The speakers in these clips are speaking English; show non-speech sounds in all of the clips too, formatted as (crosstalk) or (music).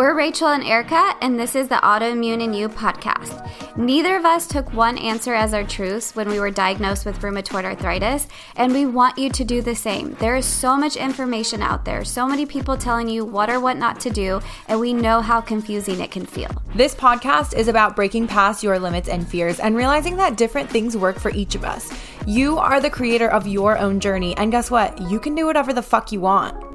We're Rachel and Erica, and this is the Autoimmune and You podcast. Neither of us took one answer as our truths when we were diagnosed with rheumatoid arthritis, and we want you to do the same. There is so much information out there, so many people telling you what or what not to do, and we know how confusing it can feel. This podcast is about breaking past your limits and fears and realizing that different things work for each of us. You are the creator of your own journey, and guess what? You can do whatever the fuck you want.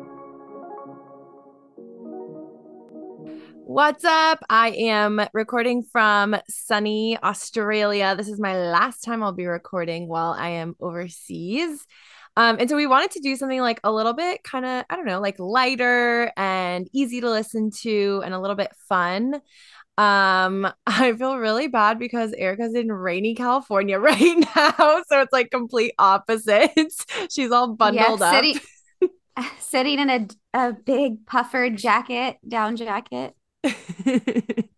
What's up? I am recording from sunny Australia. This is my last time I'll be recording while I am overseas. Um, and so we wanted to do something like a little bit kind of, I don't know, like lighter and easy to listen to and a little bit fun. Um, (laughs) I feel really bad because Erica's in rainy California (laughs) right now. So it's like complete opposites. (laughs) She's all bundled yeah, sitting, up. Sitting in a, a big puffer jacket, down jacket. (laughs)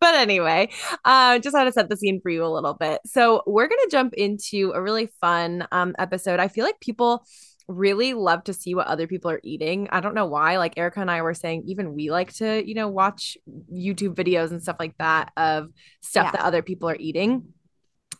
but anyway, uh, just had to set the scene for you a little bit. So we're gonna jump into a really fun um episode. I feel like people really love to see what other people are eating. I don't know why. Like Erica and I were saying, even we like to, you know, watch YouTube videos and stuff like that of stuff yeah. that other people are eating.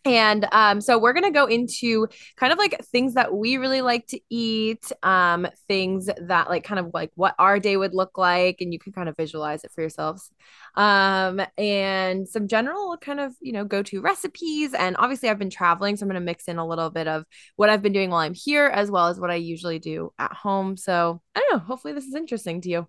And um, so we're gonna go into kind of like things that we really like to eat, um, things that like kind of like what our day would look like, and you can kind of visualize it for yourselves. Um, and some general kind of you know go to recipes. And obviously, I've been traveling, so I'm gonna mix in a little bit of what I've been doing while I'm here, as well as what I usually do at home. So I don't know. Hopefully, this is interesting to you.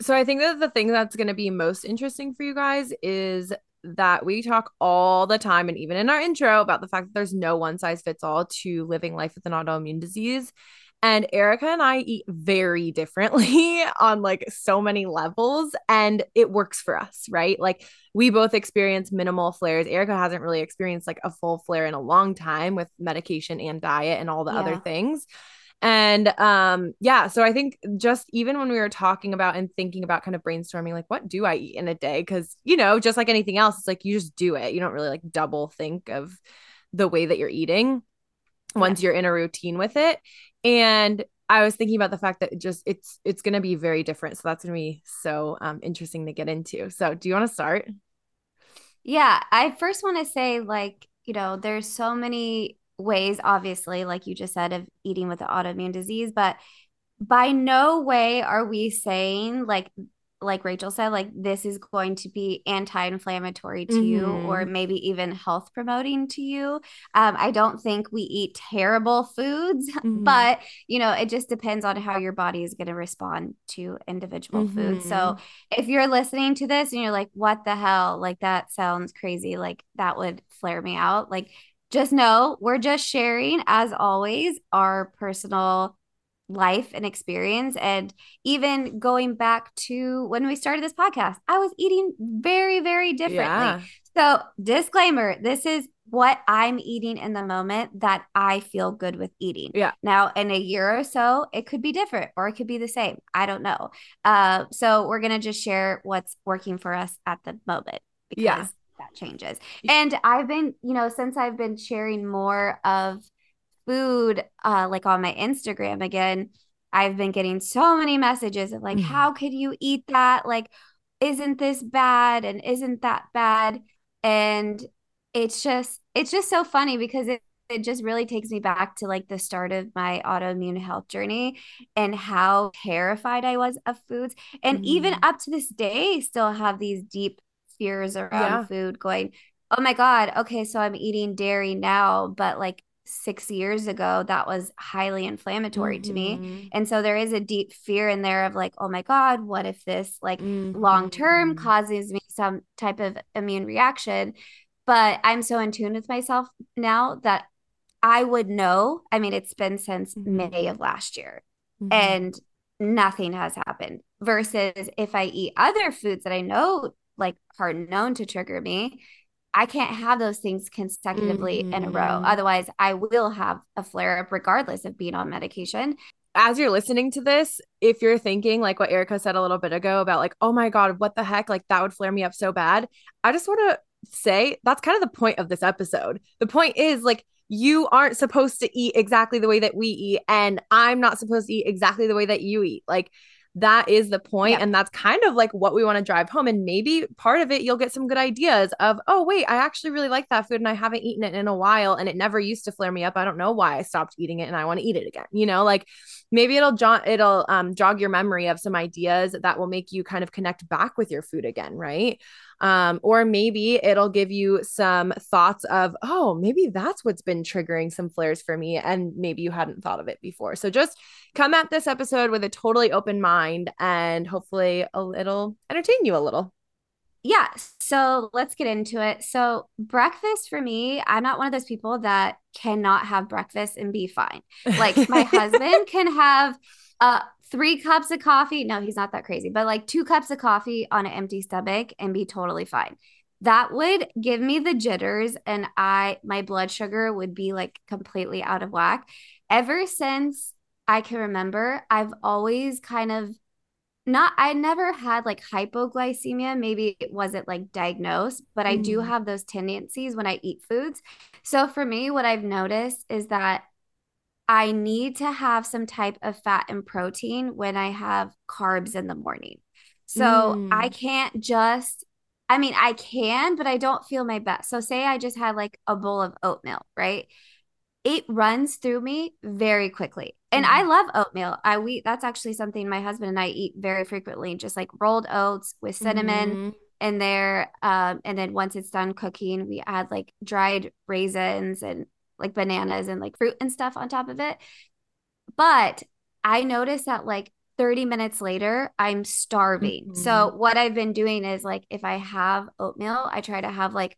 So I think that the thing that's going to be most interesting for you guys is that we talk all the time and even in our intro about the fact that there's no one size fits all to living life with an autoimmune disease. And Erica and I eat very (laughs) differently on like so many levels, and it works for us, right? Like we both experience minimal flares. Erica hasn't really experienced like a full flare in a long time with medication and diet and all the yeah. other things. And um, yeah, so I think just even when we were talking about and thinking about kind of brainstorming, like, what do I eat in a day? Cause, you know, just like anything else, it's like you just do it. You don't really like double think of the way that you're eating once you're in a routine with it. And I was thinking about the fact that it just it's it's going to be very different. So that's going to be so um, interesting to get into. So do you want to start? Yeah, I first want to say like, you know, there's so many ways, obviously, like you just said, of eating with the autoimmune disease, but by no way are we saying like like Rachel said, like this is going to be anti-inflammatory to mm-hmm. you or maybe even health promoting to you. Um, I don't think we eat terrible foods, (laughs) mm-hmm. but you know, it just depends on how your body is going to respond to individual mm-hmm. foods. So mm-hmm. if you're listening to this and you're like, what the hell? Like that sounds crazy. Like that would flare me out. Like just know we're just sharing, as always, our personal life and experience. And even going back to when we started this podcast, I was eating very, very differently. Yeah. So, disclaimer this is what I'm eating in the moment that I feel good with eating. Yeah. Now, in a year or so, it could be different or it could be the same. I don't know. Uh, so, we're going to just share what's working for us at the moment. Because yeah that changes. And I've been, you know, since I've been sharing more of food, uh, like on my Instagram again, I've been getting so many messages of like, mm-hmm. how could you eat that? Like, isn't this bad? And isn't that bad? And it's just, it's just so funny because it, it just really takes me back to like the start of my autoimmune health journey and how terrified I was of foods. And mm-hmm. even up to this day, still have these deep fears around yeah. food going oh my god okay so i'm eating dairy now but like six years ago that was highly inflammatory mm-hmm. to me mm-hmm. and so there is a deep fear in there of like oh my god what if this like mm-hmm. long term causes me some type of immune reaction but i'm so in tune with myself now that i would know i mean it's been since mm-hmm. may of last year mm-hmm. and nothing has happened versus if i eat other foods that i know are known to trigger me, I can't have those things consecutively mm-hmm. in a row. Mm-hmm. Otherwise, I will have a flare up regardless of being on medication. As you're listening to this, if you're thinking like what Erica said a little bit ago about like, oh my God, what the heck? Like that would flare me up so bad. I just want to say that's kind of the point of this episode. The point is like, you aren't supposed to eat exactly the way that we eat, and I'm not supposed to eat exactly the way that you eat. Like, that is the point, yeah. and that's kind of like what we want to drive home and maybe part of it you'll get some good ideas of oh wait i actually really like that food and i haven't eaten it in a while and it never used to flare me up. I don't know why i stopped eating it and i want to eat it again. You know like maybe it'll jog it'll um, jog your memory of some ideas that will make you kind of connect back with your food again right um, or maybe it'll give you some thoughts of, oh, maybe that's what's been triggering some flares for me. And maybe you hadn't thought of it before. So just come at this episode with a totally open mind and hopefully it'll entertain you a little. Yeah. So let's get into it. So, breakfast for me, I'm not one of those people that cannot have breakfast and be fine. Like, my (laughs) husband can have uh three cups of coffee. No, he's not that crazy, but like two cups of coffee on an empty stomach and be totally fine. That would give me the jitters and I my blood sugar would be like completely out of whack. Ever since I can remember, I've always kind of not I never had like hypoglycemia. Maybe it wasn't like diagnosed, but I do mm. have those tendencies when I eat foods. So for me, what I've noticed is that I need to have some type of fat and protein when I have carbs in the morning. So mm. I can't just, I mean, I can, but I don't feel my best. So, say I just had like a bowl of oatmeal, right? It runs through me very quickly. And mm. I love oatmeal. I we that's actually something my husband and I eat very frequently, just like rolled oats with cinnamon. Mm. In there, um, and then once it's done cooking, we add like dried raisins and like bananas and like fruit and stuff on top of it. But I noticed that like 30 minutes later, I'm starving. Mm-hmm. So what I've been doing is like if I have oatmeal, I try to have like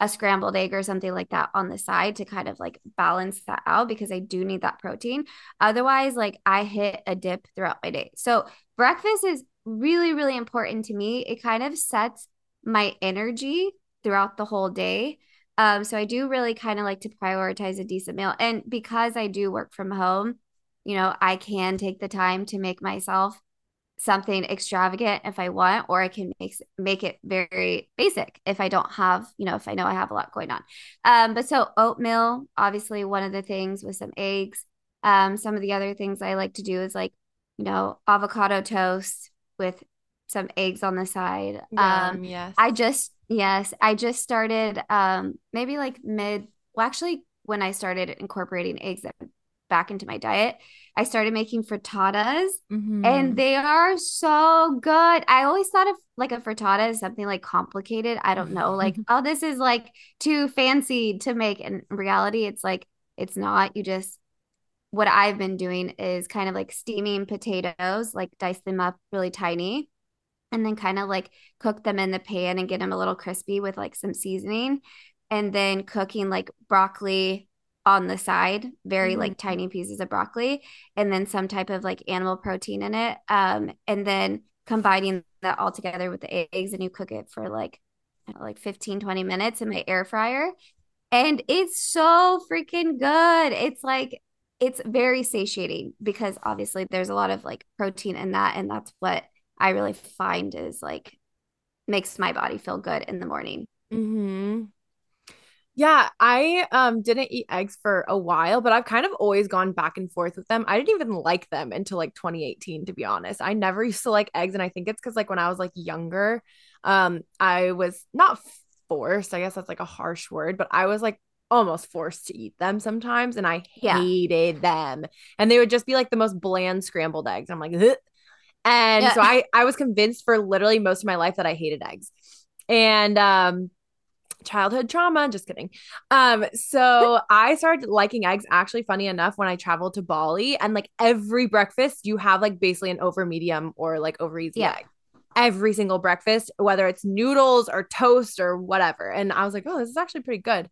a scrambled egg or something like that on the side to kind of like balance that out because I do need that protein. Otherwise, like I hit a dip throughout my day. So breakfast is really, really important to me. It kind of sets my energy throughout the whole day. Um, so I do really kind of like to prioritize a decent meal. And because I do work from home, you know, I can take the time to make myself something extravagant if I want, or I can make make it very basic if I don't have, you know, if I know I have a lot going on. Um, but so oatmeal, obviously one of the things with some eggs. Um, some of the other things I like to do is like, you know, avocado toast with some eggs on the side. Um, yes. I just Yes, I just started um maybe like mid well actually when I started incorporating eggs back into my diet, I started making frittatas mm-hmm. and they are so good. I always thought of like a frittata as something like complicated. I don't know, like (laughs) oh this is like too fancy to make and in reality it's like it's not. You just what I've been doing is kind of like steaming potatoes, like dice them up really tiny and then kind of like cook them in the pan and get them a little crispy with like some seasoning and then cooking like broccoli on the side very mm-hmm. like tiny pieces of broccoli and then some type of like animal protein in it um and then combining that all together with the eggs and you cook it for like know, like 15 20 minutes in my air fryer and it's so freaking good it's like it's very satiating because obviously there's a lot of like protein in that and that's what I really find is like makes my body feel good in the morning. Mm-hmm. Yeah, I um didn't eat eggs for a while, but I've kind of always gone back and forth with them. I didn't even like them until like 2018 to be honest. I never (laughs) used to like eggs and I think it's cuz like when I was like younger, um I was not forced, I guess that's like a harsh word, but I was like almost forced to eat them sometimes and I hated yeah. them. And they would just be like the most bland scrambled eggs. I'm like, Ugh. And yeah. so I I was convinced for literally most of my life that I hated eggs. And um childhood trauma, just kidding. Um so (laughs) I started liking eggs actually funny enough when I traveled to Bali and like every breakfast you have like basically an over medium or like over easy yeah. egg. Every single breakfast, whether it's noodles or toast or whatever. And I was like, oh, this is actually pretty good.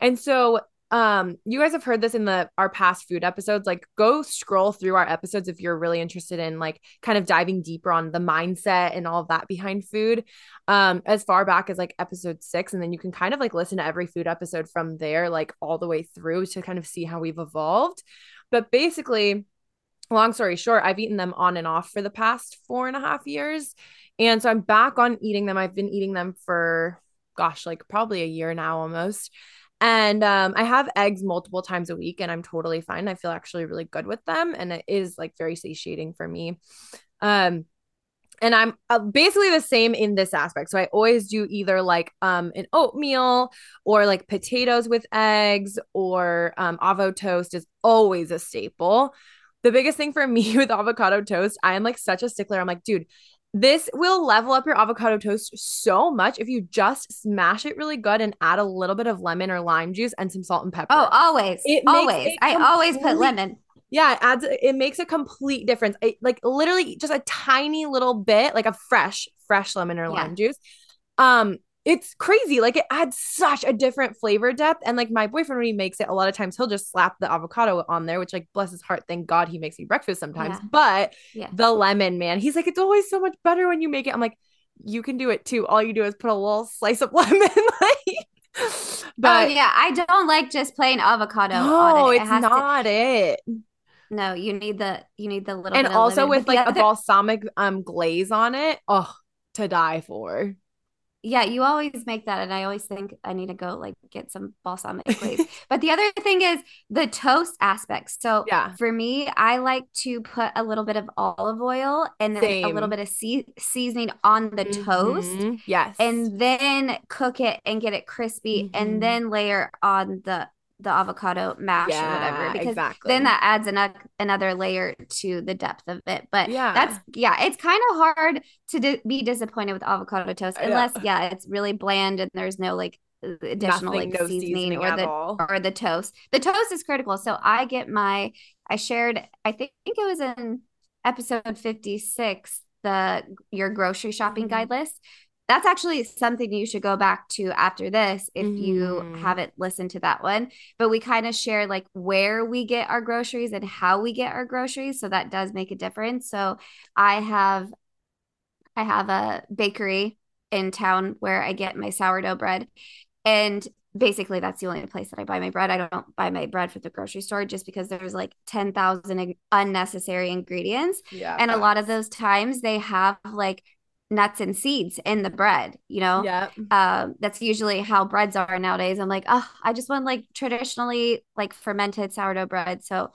And so um you guys have heard this in the our past food episodes like go scroll through our episodes if you're really interested in like kind of diving deeper on the mindset and all of that behind food. Um as far back as like episode 6 and then you can kind of like listen to every food episode from there like all the way through to kind of see how we've evolved. But basically long story short i've eaten them on and off for the past four and a half years. And so i'm back on eating them. I've been eating them for gosh like probably a year now almost and um, I have eggs multiple times a week, and I'm totally fine. I feel actually really good with them, and it is like very satiating for me. Um, and I'm uh, basically the same in this aspect. So I always do either like um an oatmeal or like potatoes with eggs or um avo toast is always a staple. The biggest thing for (laughs) me with avocado toast, I am like such a stickler. I'm like, dude, this will level up your avocado toast so much if you just smash it really good and add a little bit of lemon or lime juice and some salt and pepper. Oh, always. It always. I always put lemon. Yeah, it adds it makes a complete difference. It, like literally just a tiny little bit, like a fresh, fresh lemon or lime yeah. juice. Um, it's crazy. Like it adds such a different flavor depth. And like my boyfriend, when he makes it, a lot of times he'll just slap the avocado on there, which like bless his heart, thank God he makes me breakfast sometimes. Yeah. But yeah. the lemon, man, he's like, it's always so much better when you make it. I'm like, you can do it too. All you do is put a little slice of (laughs) lemon. like, but oh yeah, I don't like just plain avocado. No, it. it it's not to, it. No, you need the you need the little and also with like other... a balsamic um glaze on it. Oh, to die for yeah, you always make that, and I always think I need to go like get some balsamic glaze. (laughs) but the other thing is the toast aspect. So yeah, for me, I like to put a little bit of olive oil and then Same. a little bit of se- seasoning on the mm-hmm. toast. Yes, and then cook it and get it crispy, mm-hmm. and then layer on the the avocado mash yeah, or whatever because exactly. then that adds an- another layer to the depth of it but yeah that's yeah it's kind of hard to di- be disappointed with avocado toast unless yeah. yeah it's really bland and there's no like additional Nothing, like no seasoning, seasoning, or the all. or the toast the toast is critical so i get my i shared i think it was in episode 56 the your grocery shopping mm-hmm. guide list that's actually something you should go back to after this if mm-hmm. you haven't listened to that one. But we kind of share like where we get our groceries and how we get our groceries. So that does make a difference. So I have I have a bakery in town where I get my sourdough bread. And basically that's the only place that I buy my bread. I don't buy my bread from the grocery store just because there's like 10,000 unnecessary ingredients. Yeah. And a lot of those times they have like nuts and seeds in the bread you know? Yeah um, that's usually how breads are nowadays. I'm like oh i just want like traditionally like fermented sourdough bread. So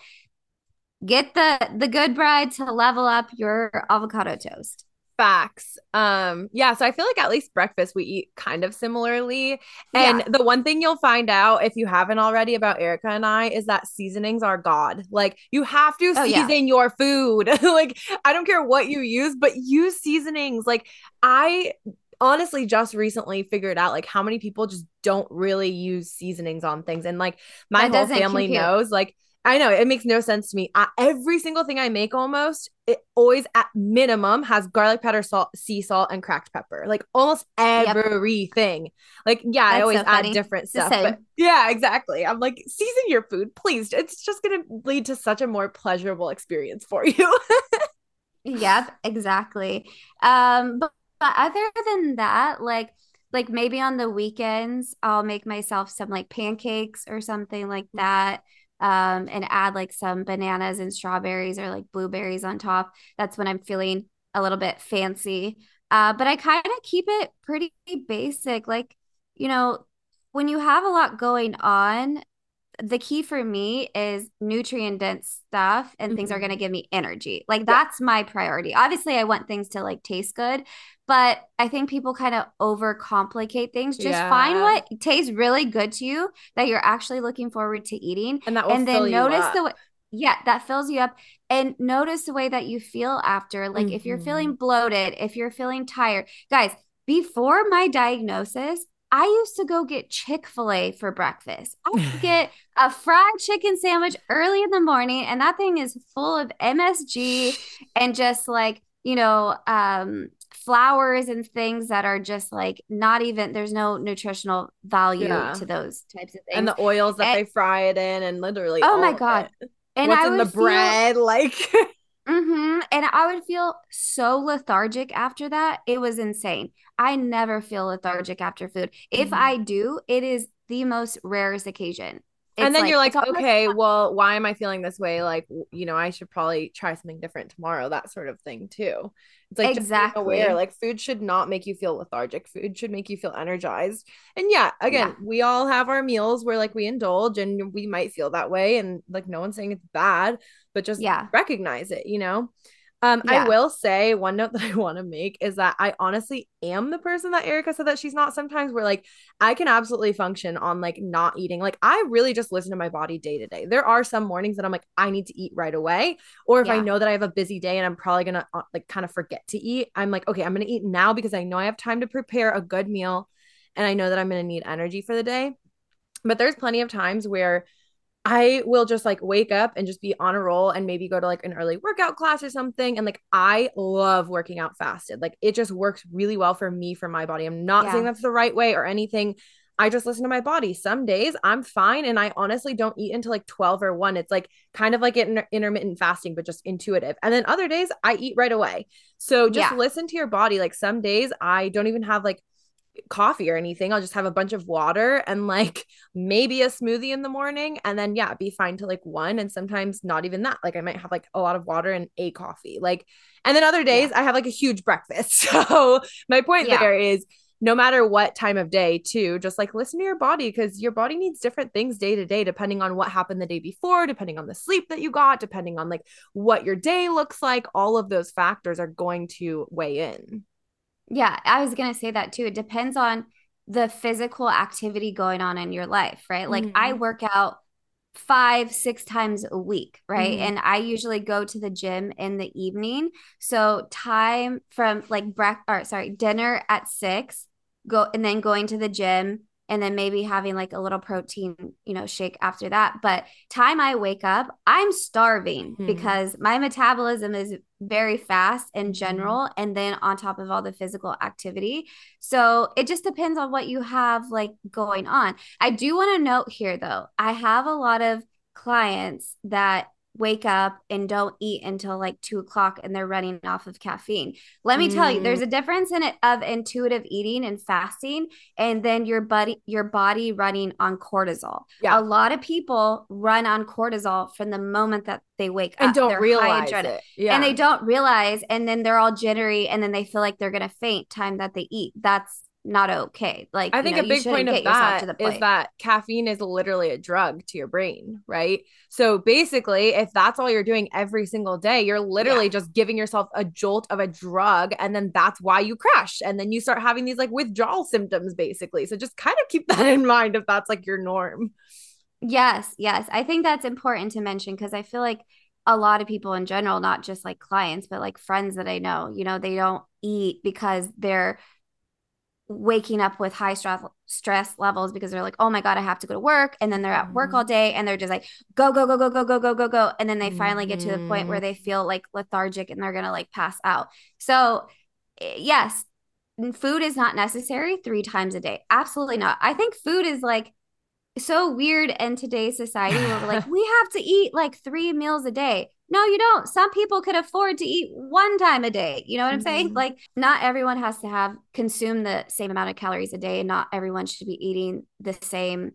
get the the good bread to level up your avocado toast Facts. Um, yeah, so I feel like at least breakfast we eat kind of similarly. And yeah. the one thing you'll find out if you haven't already about Erica and I is that seasonings are God. Like you have to oh, season yeah. your food. (laughs) like I don't care what you use, but use seasonings. Like I honestly just recently figured out like how many people just don't really use seasonings on things and like my that whole family knows like I know it makes no sense to me. I, every single thing I make almost, it always at minimum has garlic powder, salt, sea salt, and cracked pepper. Like almost everything. Yep. Like, yeah, That's I always so add different stuff. But yeah, exactly. I'm like, season your food, please. It's just gonna lead to such a more pleasurable experience for you. (laughs) yep, exactly. Um, but, but other than that, like like maybe on the weekends, I'll make myself some like pancakes or something like that um, and add like some bananas and strawberries or like blueberries on top. That's when I'm feeling a little bit fancy. Uh, but I kind of keep it pretty basic. Like, you know, when you have a lot going on, the key for me is nutrient dense stuff and mm-hmm. things are mm-hmm. going to give me energy. Like that's my priority. Obviously, I want things to like taste good, but I think people kind of overcomplicate things. Just yeah. find what tastes really good to you that you're actually looking forward to eating, and that will and then notice the way. Yeah, that fills you up, and notice the way that you feel after. Like mm-hmm. if you're feeling mm-hmm. bloated, if you're feeling tired, guys. Before my diagnosis, I used to go get Chick fil A for breakfast. I would (laughs) get a fried chicken sandwich early in the morning, and that thing is full of MSG and just like, you know, um, flours and things that are just like not even there's no nutritional value yeah. to those types of things. And the oils that and, they fry it in and literally Oh my god. And what's I in the bread feel, like (laughs) mm-hmm, and I would feel so lethargic after that. It was insane. I never feel lethargic after food. If mm-hmm. I do, it is the most rarest occasion. And then like, you're like, okay, well, why am I feeling this way? Like, you know, I should probably try something different tomorrow, that sort of thing, too. It's like exactly aware, like food should not make you feel lethargic. Food should make you feel energized. And yeah, again, yeah. we all have our meals where like we indulge and we might feel that way. And like no one's saying it's bad, but just yeah. recognize it, you know? Um, Yeah. I will say one note (laughs) that I want to make is that I honestly am the person that Erica said that she's not sometimes where like I can absolutely function on like not eating. Like I really just listen to my body day to day. There are some mornings that I'm like, I need to eat right away. Or if I know that I have a busy day and I'm probably gonna uh, like kind of forget to eat, I'm like, okay, I'm gonna eat now because I know I have time to prepare a good meal and I know that I'm gonna need energy for the day. But there's plenty of times where I will just like wake up and just be on a roll and maybe go to like an early workout class or something. And like I love working out fasted. Like it just works really well for me, for my body. I'm not Yeah. saying that's the right way or anything. I just listen to my body. Some days I'm fine and I honestly don't eat until like 12 or 1. It's like kind of like inter- intermittent fasting, but just intuitive. And then other days I eat right away. So just Yeah. listen to your body. Like some days I don't even have like coffee or anything. I'll just have a bunch of water and like maybe a smoothie in the morning and then yeah, be fine to like one and sometimes not even that. Like I might have like a lot of water and a coffee. Like and then other days I have like a huge breakfast. (laughs) So my point Yeah. there is no matter what time of day too just like listen to your body because your body needs different things day to day depending on what happened the day before depending on the sleep that you got depending on like what your day looks like all of those factors are going to weigh in Yeah, I was gonna say that too. It depends on the physical activity going on in your life, right? Like I Mhm. work out five, six times a week, right? Mhm. And I usually go to the gym in the evening. So time from like breakfast, or sorry, dinner at six, go and then going to the gym and then maybe having like a little protein, you know, shake after that. But time I wake up, I'm starving Mhm. because my metabolism is very fast in Mhm. general. And then on top of all the physical activity. So it just depends on what you have like going on. I do want to note here though, I have a lot of clients that wake up and don't eat until like two o'clock and they're running off of caffeine. Let me tell you, Mm. there's a difference in it of intuitive eating and fasting, and then your body your body running on cortisol. Yeah. A lot of people run on cortisol from the moment that they wake and up. don't They're realize it yeah and they don't realize and then they're all jittery and then they feel like they're gonna faint time that they eat that's not okay like I you think know, a big point of that is that to the is point. that caffeine is literally a drug to your brain, right? So basically, if that's all you're doing every single day, you're literally Yeah. just giving yourself a jolt of a drug, and then that's why you crash, and then you start having these like withdrawal symptoms, basically. So just kind of keep that in mind if that's like your norm. yes yes i think that's important to mention because i feel like a lot of people in general not just like clients but like friends that i know you know they don't eat because they're waking up with high stress stress levels because they're like oh my god i have to go to work. And then they're at work all Mhm. day and they're just like go go go go go go go go go. And then they finally get to the point where they feel like lethargic and they're gonna like pass out. So eh, yes food is not necessary three times a day. Absolutely not. I think food is like so weird in today's society where we're like (laughs) we have to eat like three meals a day no you don't some people could afford to eat one time a day you know what i'm saying Mhm. like not everyone has to have consume the same amount of calories a day and not everyone should be eating the same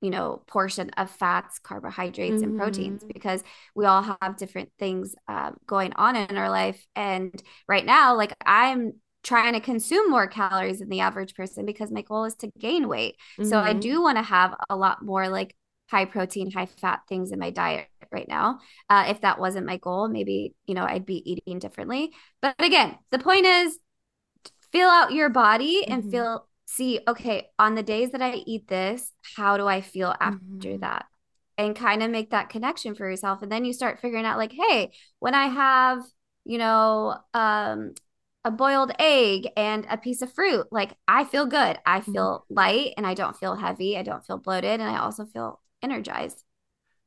you know portion of fats carbohydrates and proteins Mhm. because we all have different things uh, going on in our life and right now like i'm trying to consume more calories than the average person because my goal is to gain weight so I Mhm. do want to have a lot more like high protein, high fat things in my diet right now. Uh, if that wasn't my goal, maybe, you know, I'd be eating differently. But again, the point is feel out your body and Mhm. feel, see, okay, on the days that I eat this, how do I feel after Mhm. that? And kind of make that connection for yourself. And then you start figuring out, like, hey, when I have, you know, um, a boiled egg and a piece of fruit, like I feel good. I feel light and I don't feel heavy. I don't feel bloated. And I also feel energized.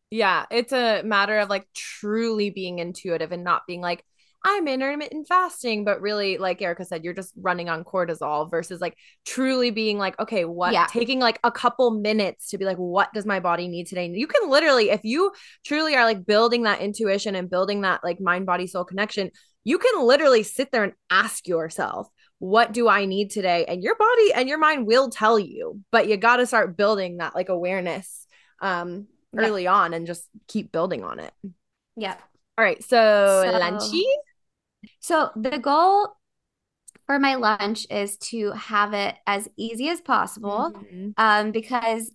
Yeah, it's a matter of like truly being intuitive and not being like, I'm intermittent fasting, but really, like Erica said, you're just running on cortisol versus like truly being like, okay, what Yeah. taking like a couple minutes to be like, what does my body need today? You can literally, if you truly are like building that intuition and building that like mind body soul connection, you can literally sit there and ask yourself, what do I need today? And your body and your mind will tell you, but you got to start building that like awareness um Yeah. early on and just keep building on it. Yeah. All right, so, So- lunchy. So the goal for my lunch is to have it as easy as possible. Mhm. Um, because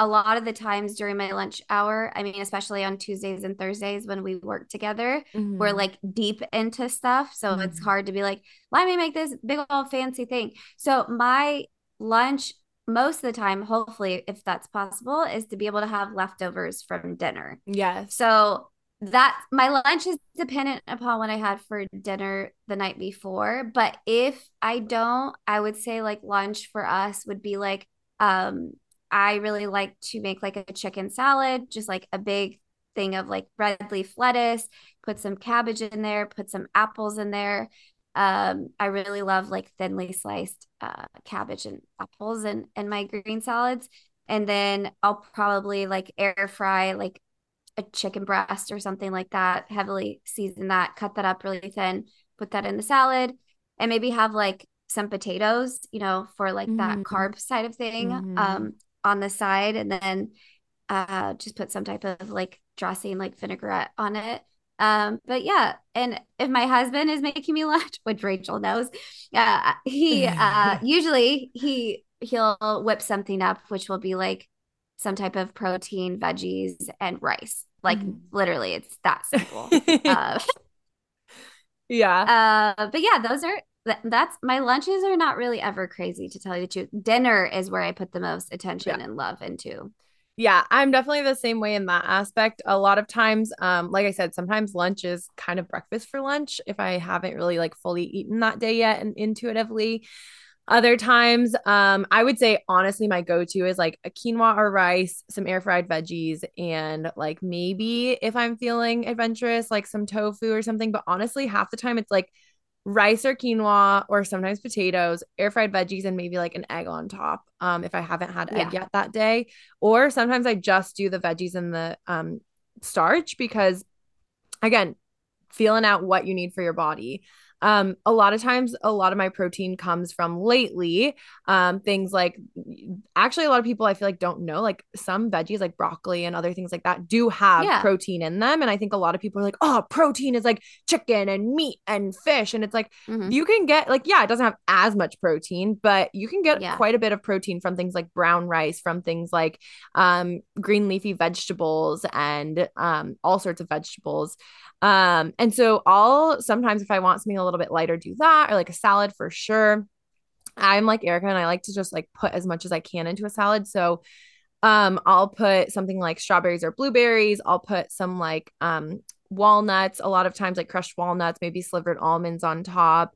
a lot of the times during my lunch hour, I mean, especially on Tuesdays and Thursdays when we work together, mm-hmm. we're like deep into stuff. So mm-hmm. it's hard to be like, let me make this big old fancy thing. So my lunch, most of the time, hopefully, if that's possible, is to be able to have leftovers from dinner. Yes. So that my lunch is dependent upon what I had for dinner the night before. But if I don't, I would say like lunch for us would be like um I really like to make like a chicken salad, just like a big thing of like red leaf lettuce, put some cabbage in there, put some apples in there. Um, I really love like thinly sliced uh, cabbage and apples and and my green salads. And then I'll probably like air fry like a chicken breast or something like that, heavily season that, cut that up really thin, put that in the salad, and maybe have like some potatoes, you know, for like mm-hmm. that carb side of thing. Mm-hmm. Um, on the side and then uh, just put some type of like dressing, like vinaigrette on it. Um, but yeah, and if my husband is making me (laughs) lunch, which Rachel knows, uh, he uh, (laughs) usually he he'll whip something up, which will be like some type of protein, veggies, and rice. Like mm. literally, it's that simple. (laughs) uh, yeah. Uh, but yeah, those are that's my lunches are not really ever crazy to tell you the truth. Dinner is where I put the most attention yeah. and love into. Yeah, I'm definitely the same way in that aspect. A lot of times, um, like I said, sometimes lunch is kind of breakfast for lunch if I haven't really like fully eaten that day yet and intuitively. Other times, um, I would say honestly, my go-to is like a quinoa or rice, some air fried veggies, and like maybe if I'm feeling adventurous, like some tofu or something. But honestly, half the time it's like rice or quinoa or sometimes potatoes, air fried veggies, and maybe like an egg on top. Um, if I haven't had egg yeah. yet that day, or sometimes I just do the veggies and the um starch because again, feeling out what you need for your body. Um, a lot of times, a lot of my protein comes from lately. Um, things like actually, a lot of people I feel like don't know, like some veggies, like broccoli and other things like that, do have yeah. protein in them. And I think a lot of people are like, oh, protein is like chicken and meat and fish. And it's like, mm-hmm. you can get, like, yeah, it doesn't have as much protein, but you can get yeah. quite a bit of protein from things like brown rice, from things like um, green leafy vegetables, and um, all sorts of vegetables. Um, and so I'll sometimes if I want something a little bit lighter, do that or like a salad for sure. I'm like Erica and I like to just like put as much as I can into a salad. So um I'll put something like strawberries or blueberries. I'll put some like um walnuts, a lot of times like crushed walnuts, maybe slivered almonds on top.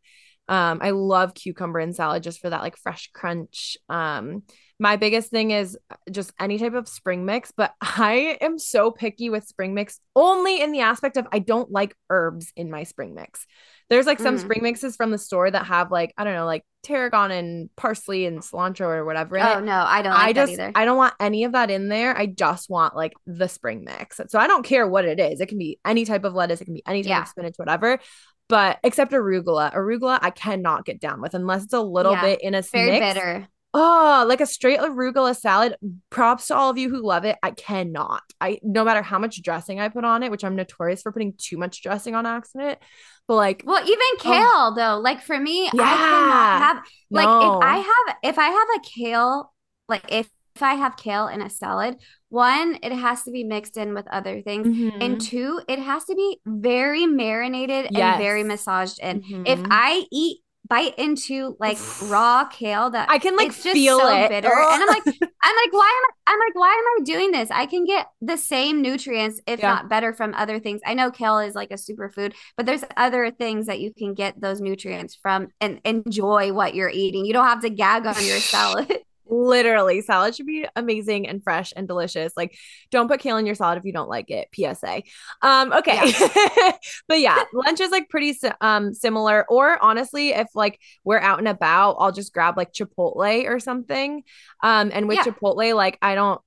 Um, I love cucumber in salad just for that like fresh crunch. Um, my biggest thing is just any type of spring mix, but (laughs) I am so picky with spring mix only in the aspect of I don't like herbs in my spring mix. There's like some mm. spring mixes from the store that have like I don't know like tarragon and parsley and cilantro or whatever. oh no, I don't. Like I just either. I don't want any of that in there. I just want like the spring mix. So I don't care what it is. It can be any type of lettuce. It can be any type yeah. of spinach, whatever. But except arugula, arugula I cannot get down with unless it's a little yeah. bit in a very mix. bitter. Oh, like a straight arugula salad. Props to all of you who love it. I cannot. I no matter how much dressing I put on it, which I'm notorious for putting too much dressing on accident. But like, well, even oh. kale oh, though. Like for me, yeah, I cannot have like no. if I have if I have a kale, like if if I have kale in a salad, one, it has to be mixed in with other things. Mm-hmm. And two, it has to be very marinated yes. and very massaged in. Mm-hmm. If I eat bite into like raw kale that I can like it's just feel so it. bitter. and I'm like, (laughs) I'm like, why am I I'm like, why am I doing this? I can get the same nutrients, if yeah. not better, from other things. I know kale is like a superfood, but there's other things that you can get those nutrients from and enjoy what you're eating. You don't have to gag on your (sighs) salad. Literally, salad should be amazing and fresh and delicious. Like, don't put kale in your salad if you don't like it. PSA. Um, okay, yeah. (laughs) but yeah, lunch is like pretty um similar. Or honestly, if like we're out and about, I'll just grab like Chipotle or something. Um, and with yeah. Chipotle, like I don't,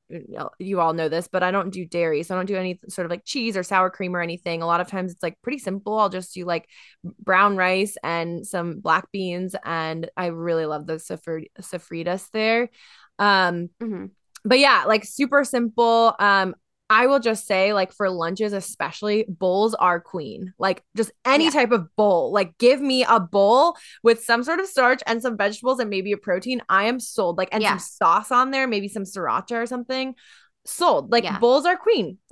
you all know this, but I don't do dairy, so I don't do any sort of like cheese or sour cream or anything. A lot of times it's like pretty simple. I'll just do like brown rice and some black beans, and I really love the sofritas there. Um, mm-hmm. but yeah, like super simple. Um, I will just say, like for lunches, especially, bowls are queen. Like just any yeah. type of bowl. Like give me a bowl with some sort of starch and some vegetables and maybe a protein. I am sold. Like and yeah. some sauce on there, maybe some sriracha or something. Sold. Like yeah. bowls are queen. (laughs)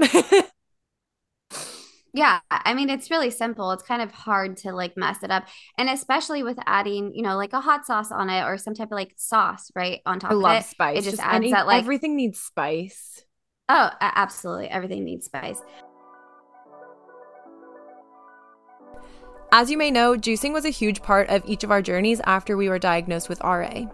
Yeah, I mean it's really simple. It's kind of hard to like mess it up, and especially with adding, you know, like a hot sauce on it or some type of like sauce, right on top. I love it. spice. It just, just adds any, that like everything needs spice. Oh, absolutely, everything needs spice. As you may know, juicing was a huge part of each of our journeys after we were diagnosed with RA.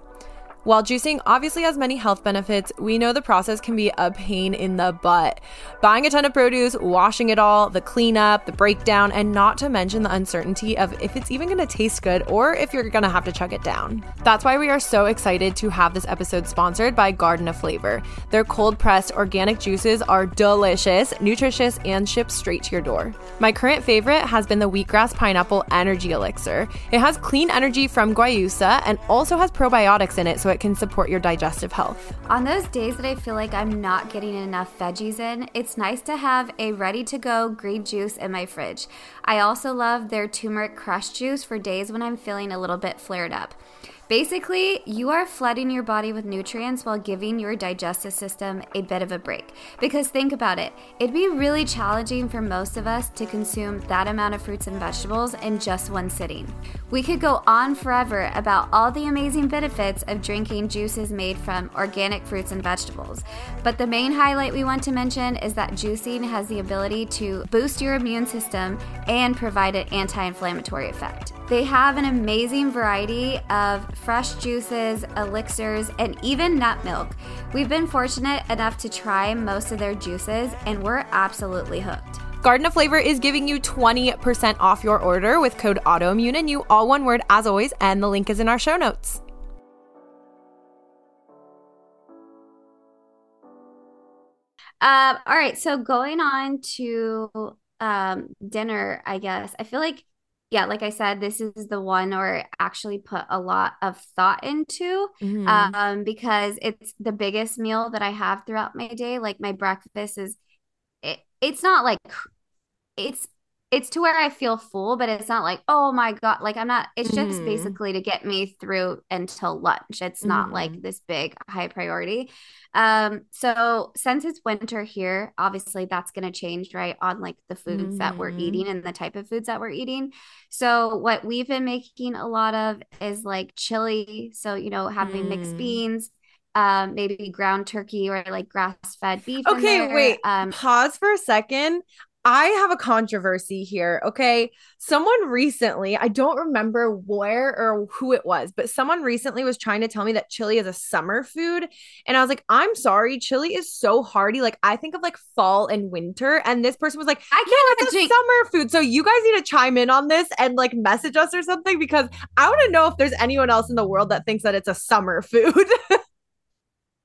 While juicing obviously has many health benefits, we know the process can be a pain in the butt. Buying a ton of produce, washing it all, the cleanup, the breakdown, and not to mention the uncertainty of if it's even gonna taste good or if you're gonna have to chug it down. That's why we are so excited to have this episode sponsored by Garden of Flavor. Their cold pressed organic juices are delicious, nutritious, and ship straight to your door. My current favorite has been the wheatgrass pineapple energy elixir. It has clean energy from guayusa and also has probiotics in it, so it can support your digestive health. On those days that I feel like I'm not getting enough veggies in, it's nice to have a ready to go green juice in my fridge. I also love their turmeric crush juice for days when I'm feeling a little bit flared up. Basically, you are flooding your body with nutrients while giving your digestive system a bit of a break. Because think about it, it'd be really challenging for most of us to consume that amount of fruits and vegetables in just one sitting. We could go on forever about all the amazing benefits of drinking juices made from organic fruits and vegetables. But the main highlight we want to mention is that juicing has the ability to boost your immune system and provide an anti inflammatory effect. They have an amazing variety of fresh juices, elixirs, and even nut milk. We've been fortunate enough to try most of their juices, and we're absolutely hooked. Garden of Flavor is giving you 20% off your order with code autoimmune and you all one word as always, and the link is in our show notes. Um, all right, so going on to um, dinner, I guess. I feel like yeah, like I said, this is the one where I actually put a lot of thought into mm-hmm. um, because it's the biggest meal that I have throughout my day. Like my breakfast is, it, it's not like, it's it's to where I feel full, but it's not like, oh my God, like I'm not, it's just mm-hmm. basically to get me through until lunch. It's not mm-hmm. like this big high priority. Um, so since it's winter here, obviously that's going to change, right? On like the foods mm-hmm. that we're eating mm-hmm. and the type of foods that we're eating. So what we've been making a lot of is like chili. So, you know, having mixed mm. beans, um maybe ground turkey or like grass fed beef okay wait um pause for a second I have a controversy here. Okay. Someone recently, I don't remember where or who it was, but someone recently was trying to tell me that chili is a summer food. And I was like, I'm sorry. Chili is so hearty. Like, I think of like fall and winter. And this person was like, I can't no, it's a summer food. So you guys need to chime in on this and like message us or something because I want to know if there's anyone else in the world that thinks that it's a summer food. (laughs)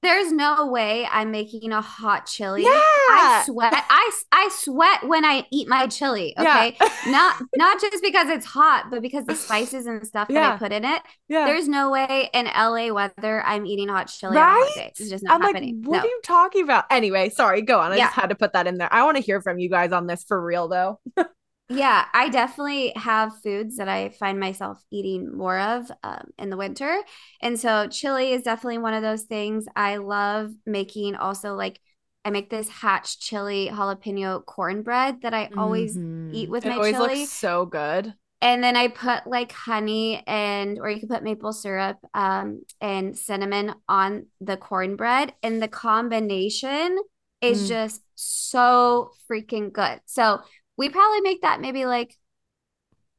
There's no way I'm making a hot chili. Yeah. I sweat. I, I sweat when I eat my chili. Okay. Yeah. (laughs) not not just because it's hot, but because the spices and stuff yeah. that I put in it. Yeah. There's no way in LA weather I'm eating hot chili right? hot. It's just not I'm happening. Like, what no. are you talking about? Anyway, sorry, go on. I yeah. just had to put that in there. I want to hear from you guys on this for real though. (laughs) Yeah, I definitely have foods that I find myself eating more of um, in the winter. And so chili is definitely one of those things. I love making also like I make this hatch chili jalapeno cornbread that I always mm-hmm. eat with it my always chili. Looks so good. And then I put like honey and or you can put maple syrup um, and cinnamon on the cornbread and the combination is mm. just so freaking good. So we probably make that maybe like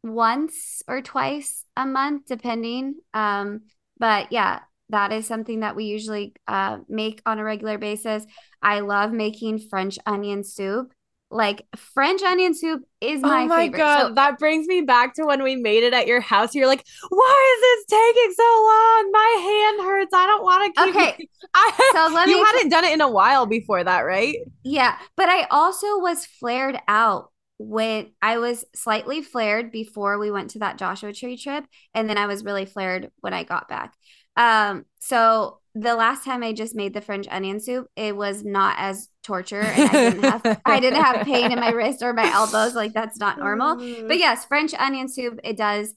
once or twice a month depending um but yeah that is something that we usually uh, make on a regular basis i love making french onion soup like French onion soup is my, favorite. oh my favorite. god, so, that brings me back to when we made it at your house. You're like, "Why is this taking so long? My hand hurts. I don't want to keep." Okay, (laughs) I, so let you hadn't t- done it in a while before that, right? Yeah, but I also was flared out when I was slightly flared before we went to that Joshua Tree trip, and then I was really flared when I got back. Um, so the last time I just made the French onion soup, it was not as torture and I didn't have I didn't have pain in my (laughs) wrist or my elbows. Like that's not normal. But yes, French onion soup, it does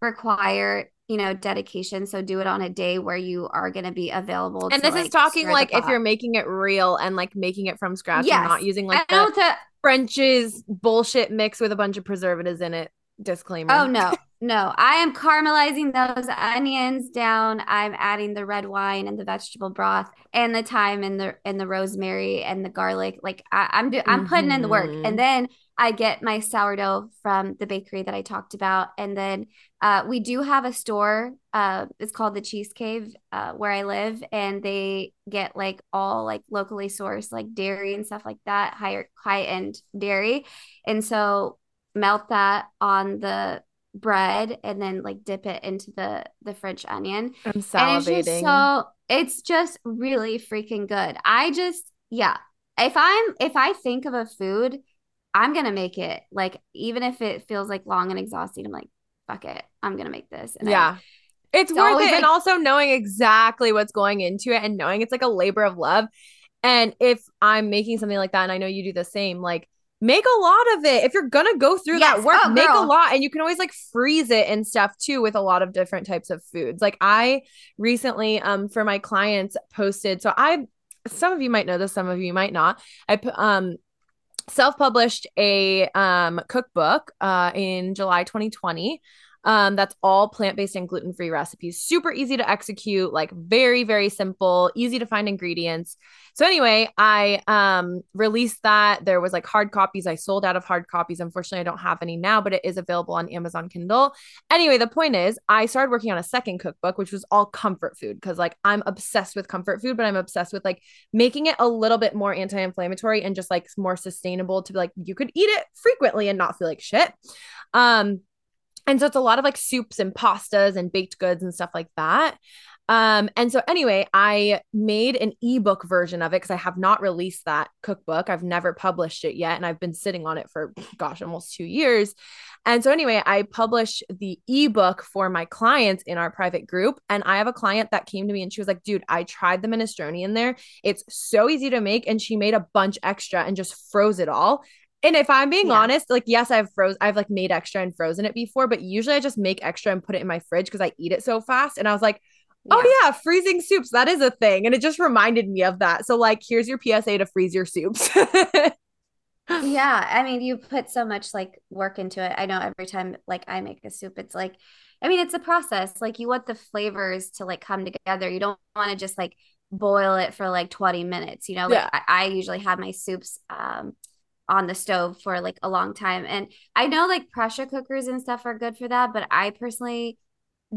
require, you know, dedication. So do it on a day where you are gonna be available. and to, this is talking like if you're making it real and like making it from scratch Yes. and not using like the that French's bullshit mix with a bunch of preservatives in it. Disclaimer. Oh no, no. I am caramelizing those onions down. I'm adding the red wine and the vegetable broth and the thyme and the and the rosemary and the garlic. Like I, I'm do I'm putting in the work. And mm-hmm. then I get my sourdough from the bakery that I talked about. And then uh, we do have a store. Uh, it's called the Cheese Cave uh, where I live, and they get like all like locally sourced like dairy and stuff like that, higher high end dairy. And so melt that on the bread and then like dip it into the the French onion. I'm it's salivating. just so it's just really freaking good. I just yeah. If I'm if I think of a food, I'm gonna make it. Like even if it feels like long and exhausting, I'm like, fuck it. I'm gonna make this. And I- yeah. It's, It's worth it. and also knowing exactly what's going into it and knowing it's like a labor of love. And if I'm making something like that, and I know you do the same, like make a lot of it. If you're gonna go through that work, Oh, make a lot. And you can always like freeze it and stuff too with a lot of different types of foods. Like I recently, um, for my clients posted, so I some of you might know this, some of you might not. I um self-published a um cookbook uh in July 2020 um that's all plant-based and gluten-free recipes. Super easy to execute like very very simple easy to find ingredients. So anyway i um released that. There was like hard copies. I sold out of hard copies. Unfortunately i don't have any now but it is available on amazon kindle. Anyway the point is i started working on a second cookbook which was all comfort food because like i'm obsessed with comfort food but i'm obsessed with like making it a little bit more anti-inflammatory and just like more sustainable to be like you could eat it frequently and not feel like shit. Um and so it's a lot of like soups and pastas and baked goods and stuff like that. Um and so anyway i made an ebook version of it because i have not released that cookbook. I've never published it yet and i've been sitting on it for gosh almost two years. And so anyway i published the ebook for my clients in our private group and i have a client that came to me and she was like dude i tried the minestrone in there. It's so easy to make and she made a bunch extra and just froze it all and if I'm being Yeah. honest, like yes, I've froze I've like made extra and frozen it before, but usually I just make extra and put it in my fridge because I eat it so fast. And I was like, oh yeah, freezing soups, that is a thing. And it just reminded me of that. So like here's your PSA to freeze your soups. (laughs) Yeah, I mean, you put so much like work into it. I know every time like I make a soup, it's like, I mean, it's a process. Like you want the flavors to like come together. You don't want to just like boil it for like 20 minutes, you know? Like Yeah. I, I usually have my soups um on the stove for like a long time. And I know like pressure cookers and stuff are good for that, but I personally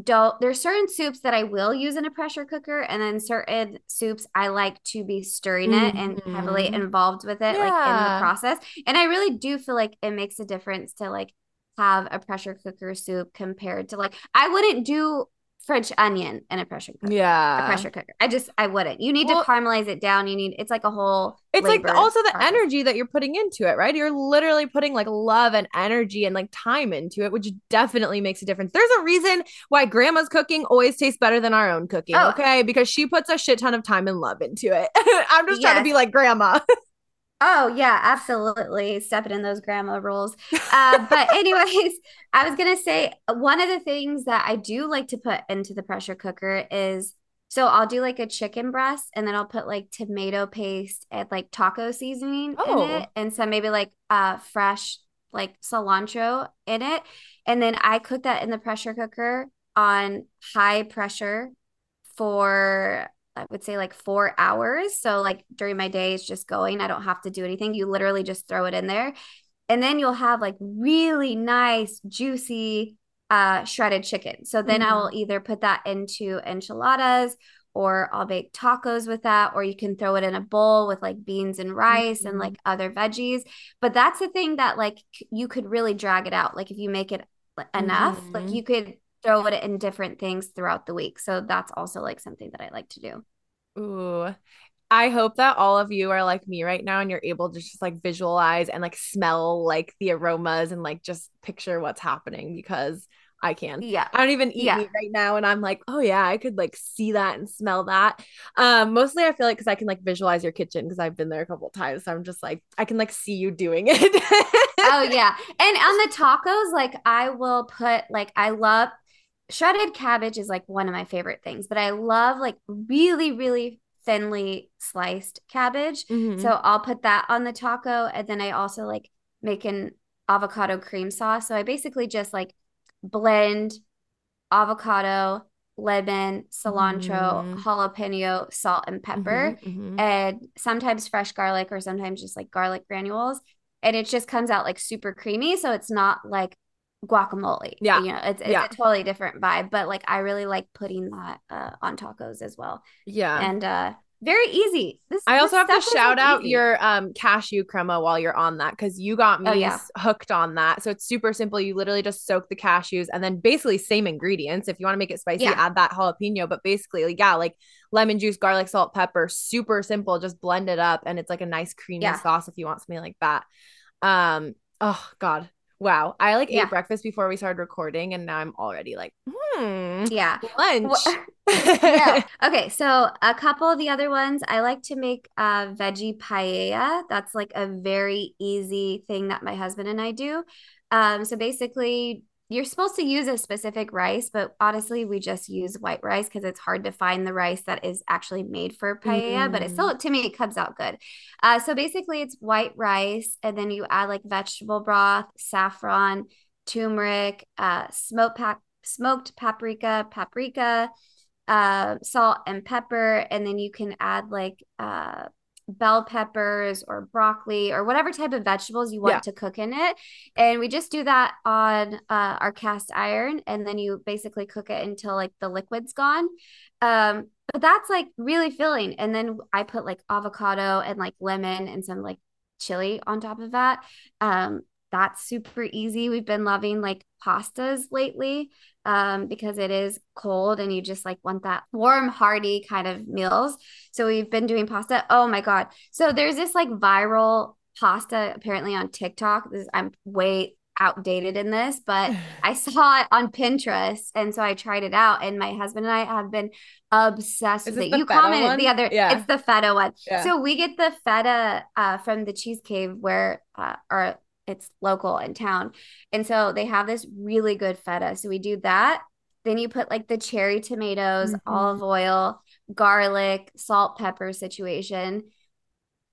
don't there's certain soups that I will use in a pressure cooker and then certain soups I like to be stirring it and heavily Mhm. involved with it like in the process. And I really do feel like it makes a difference to like have a pressure cooker soup compared to like I wouldn't do French onion in a pressure cooker. Yeah. A pressure cooker. I just I wouldn't. You need Well- to caramelize it down. You need it's like a whole It's like also the process. energy that you're putting into it, right? You're literally putting like love and energy and like time into it, which definitely makes a difference. There's a reason why grandma's cooking always tastes better than our own cooking, Oh. okay? Because she puts a shit ton of time and love into it. (laughs) I'm just trying to be like grandma. (laughs) Oh yeah, absolutely. Stepping in those grandma roles. Uh, but anyways, (laughs) I was gonna say one of the things that I do like to put into the pressure cooker is so I'll do like a chicken breast and then I'll put like tomato paste and like taco seasoning Oh. in it and some maybe like uh fresh like cilantro in it. And then I cook that in the pressure cooker on high pressure for I would say like four hours. So like during my day, it's just going. I don't have to do anything. You literally just throw it in there. And then you'll have like really nice, juicy uh shredded chicken. So then I will either put that into enchiladas or I'll bake tacos with that, or you can throw it in a bowl with like beans and rice and Mhm. like other veggies. But that's the thing that like you could really drag it out. Like if you make it enough, like Mhm. you could throw it in different things throughout the week. So that's also like something that I like to do. Ooh. I hope that all of you are like me right now and you're able to just like visualize and like smell like the aromas and like just picture what's happening because I can. Yeah. I don't even eat Yeah. meat right now. And I'm like, oh yeah, I could like see that and smell that. Um, mostly I feel like because I can like visualize your kitchen because I've been there a couple of times. So I'm just like, I can like see you doing it. Oh (laughs) yeah. And on the tacos, like I will put like I love shredded cabbage is like one of my favorite things, but I love like really, really thinly sliced cabbage. Mhm. So I'll put that on the taco. And then I also like make an avocado cream sauce. So I basically just like blend avocado, lemon, cilantro, Mhm. jalapeno, salt, and pepper, Mhm, mhm. and sometimes fresh garlic or sometimes just like garlic granules. And it just comes out like super creamy. So it's not like guacamole. Yeah. You know, it's, it's Yeah. a totally different vibe. But like I really like putting that uh, on tacos as well. yeah. And uh very easy. This I also this have to shout out easy. your um cashew crema while you're on that because you got me Oh, yeah. hooked on that. So it's super simple. You literally just soak the cashews and then basically same ingredients. If you want to make it spicy, Yeah. add that jalapeno. But basically, like, yeah, like lemon juice, garlic, salt, pepper, super simple. Just blend it up and it's like a nice creamy sauce if you want something like that. Um, oh God. Wow. I like Yeah. ate breakfast before we started recording and now I'm already like, hmm, Yeah. lunch. Wha- yeah. (laughs) Okay. So a couple of the other ones, I like to make a veggie paella. That's like a very easy thing that my husband and I do. Um, so basically, you're supposed to use a specific rice, but honestly, we just use white rice because it's hard to find the rice that is actually made for paella. But it Mm. still, to me, it comes out good. Uh, so basically, it's white rice, and then you add like vegetable broth, saffron, turmeric, uh, smoked smoked paprika, paprika uh, salt and pepper, and then you can add like uh, bell peppers or broccoli or whatever type of vegetables you want Yeah. to cook in it. And we just do that on uh, our cast iron, and then you basically cook it until like the liquid's gone. Um, but that's like really filling. And then I put like avocado and like lemon and some like chili on top of that. Um, that's super easy. We've been loving like pastas lately um, because it is cold and you just like want that warm, hearty kind of meals. So we've been doing pasta. Oh my God. So there's this like viral pasta apparently on TikTok. This I'm way outdated in this, but (laughs) I saw it on Pinterest and so I tried it out and my husband and I have been obsessed Is with this it. You commented one? the other Yeah. it's the feta one. Yeah. So we get the feta uh, from the Cheese Cave where uh, or it's local in town. And so they have this really good feta. So we do that. Then you put like the cherry tomatoes, Mhm. olive oil, garlic, salt, pepper situation.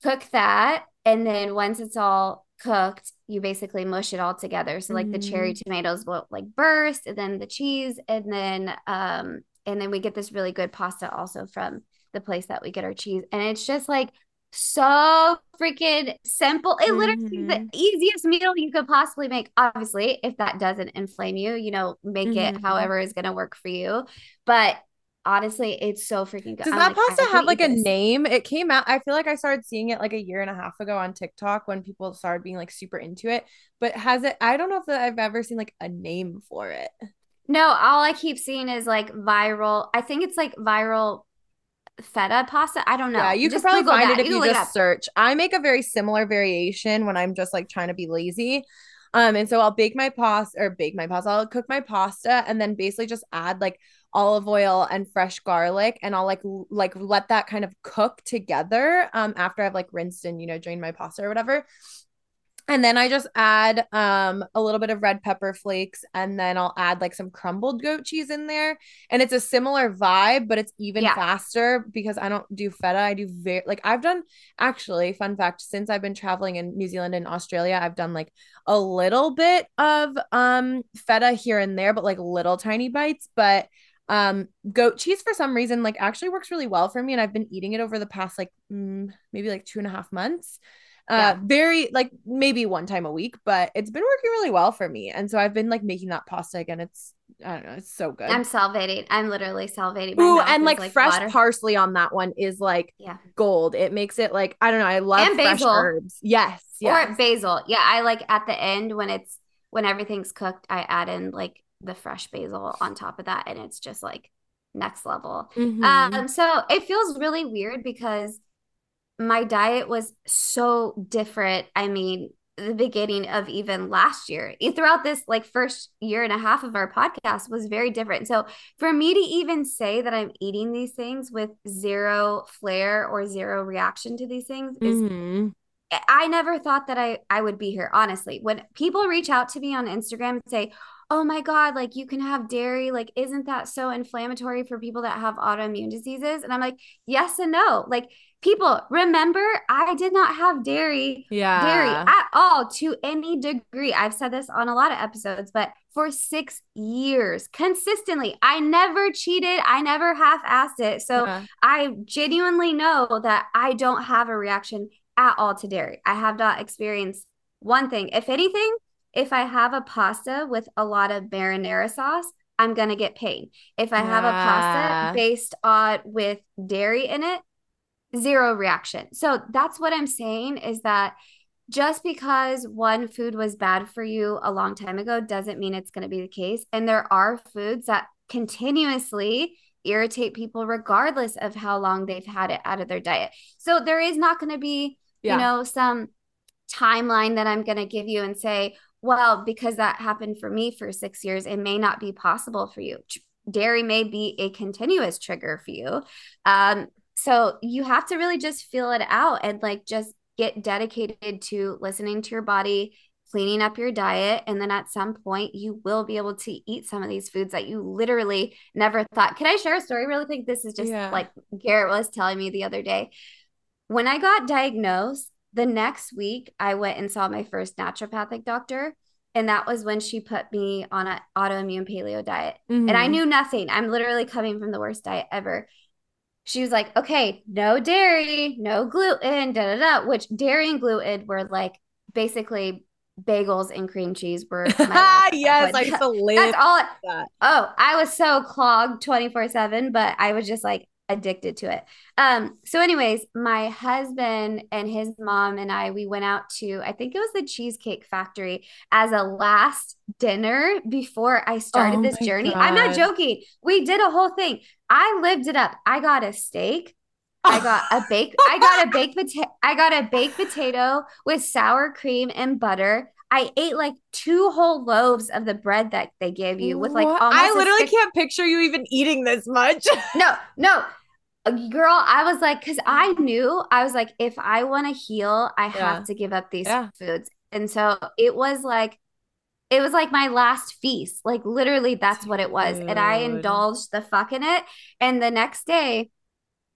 Cook that. And then once it's all cooked, you basically mush it all together. So like the cherry tomatoes will like burst and then the cheese and then um and then we get this really good pasta also from the place that we get our cheese. And it's just like so freaking simple. It literally is the easiest meal you could possibly make. Obviously, if that doesn't inflame you, you know, make Mhm. it however is going to work for you. But honestly, it's so freaking good. Does I'm that like, pasta could have like a this. name? It came out. I feel like I started seeing it like a year and a half ago on TikTok when people started being like super into it. But has it? I don't know if I've ever seen like a name for it. No, all I keep seeing is like viral. I think it's like viral feta pasta. I don't know. Yeah, you could probably Google find that. it if can you just search. I make a very similar variation when I'm just like trying to be lazy. Um, and so I'll bake my pasta or bake my pasta. I'll cook my pasta and then basically just add like olive oil and fresh garlic and I'll like l- like let that kind of cook together um after I've like rinsed and you know drained my pasta or whatever. And then I just add um a little bit of red pepper flakes and then I'll add like some crumbled goat cheese in there. And it's a similar vibe, but it's even Yeah. faster because I don't do feta. I do very like I've done actually, fun fact, since I've been traveling in New Zealand and Australia, I've done like a little bit of um feta here and there, but like little tiny bites. But um goat cheese for some reason like actually works really well for me and I've been eating it over the past like mm, maybe like two and a half months uh Yeah. very like maybe one time a week but it's been working really well for me and so I've been like making that pasta again it's I don't know it's so good I'm salivating. I'm literally salivating. Ooh, and is, like, fresh water. parsley on that one is like Yeah. gold it makes it like I don't know I love And fresh basil. herbs yes yes Or basil. Yeah, I like at the end when it's when everything's cooked, I add in like the fresh basil on top of that, and it's just like next level. Mhm. Um, so it feels really weird because my diet was so different. I mean, the beginning of even last year. Throughout this like first year and a half of our podcast was very different. So for me to even say that I'm eating these things with zero flare or zero reaction to these things is mm-hmm. I never thought that I I would be here honestly. When people reach out to me on Instagram and say, "Oh my god, like you can have dairy, like isn't that so inflammatory for people that have autoimmune diseases?" And I'm like, "Yes and no." Like people remember i did not have dairy yeah. dairy at all to any degree. I've said this on a lot of episodes but for six years consistently. I never cheated. I never half-assed it. So yeah. i genuinely know that i don't have a reaction at all to dairy. I have not experienced one thing. If anything if i have a pasta with a lot of marinara sauce i'm gonna get pain if i yeah. have a pasta based on with dairy in it zero reaction. So that's what I'm saying is that just because one food was bad for you a long time ago doesn't mean it's going to be the case. And there are foods that continuously irritate people regardless of how long they've had it out of their diet. So there is not going to be, yeah. you know, some timeline that I'm going to give you and say, well, because that happened for me for 6 years, it may not be possible for you. Dairy may be a continuous trigger for you. Um, so you have to really just feel it out and like just get dedicated to listening to your body, cleaning up your diet. And then at some point, you will be able to eat some of these foods that you literally never thought. Can I share a story really quick? This is just yeah. like Garrett was telling me the other day. When I got diagnosed, the next week, I went and saw my first naturopathic doctor. And that was when she put me on an autoimmune paleo diet. Mm-hmm. And I mm-hmm. knew nothing. I'm literally coming from the worst diet ever she was like, okay, no dairy, no gluten, da da da. Which dairy and gluten were like basically bagels and cream cheese were. (laughs) yes, I used to live. That's all. That. Oh, I was so clogged twenty four seven, but I was just like, addicted to it. Um, so anyways, my husband and his mom and I we went out to I think it was the Cheesecake Factory as a last dinner before I started oh this journey. God. I'm not joking. We did a whole thing. I lived it up. I got a steak. I got a bake. I got a baked potato. I got a baked potato with sour cream and butter. I ate like two whole loaves of the bread that they give you with like I literally can't picture you even eating this much. (laughs) no, no. Uh, girl, I was like, because I knew I was like, if I want to heal, I yeah. have to give up these yeah. foods. And so it was like, it was like my last feast. Like literally, that's what it was. And I indulged the fuck in it. And the next day,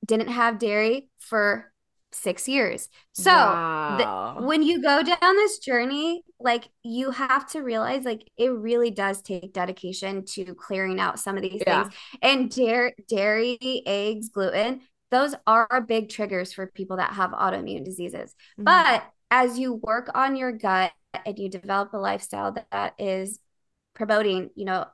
didn't have dairy for six years. So wow. the, when you go down this journey, like you have to realize like it really does take dedication to clearing out some of these yeah. things. And dairy, dairy, eggs, gluten, those are big triggers for people that have autoimmune diseases. Mm-hmm. But as you work on your gut and you develop a lifestyle that, that is promoting, you know,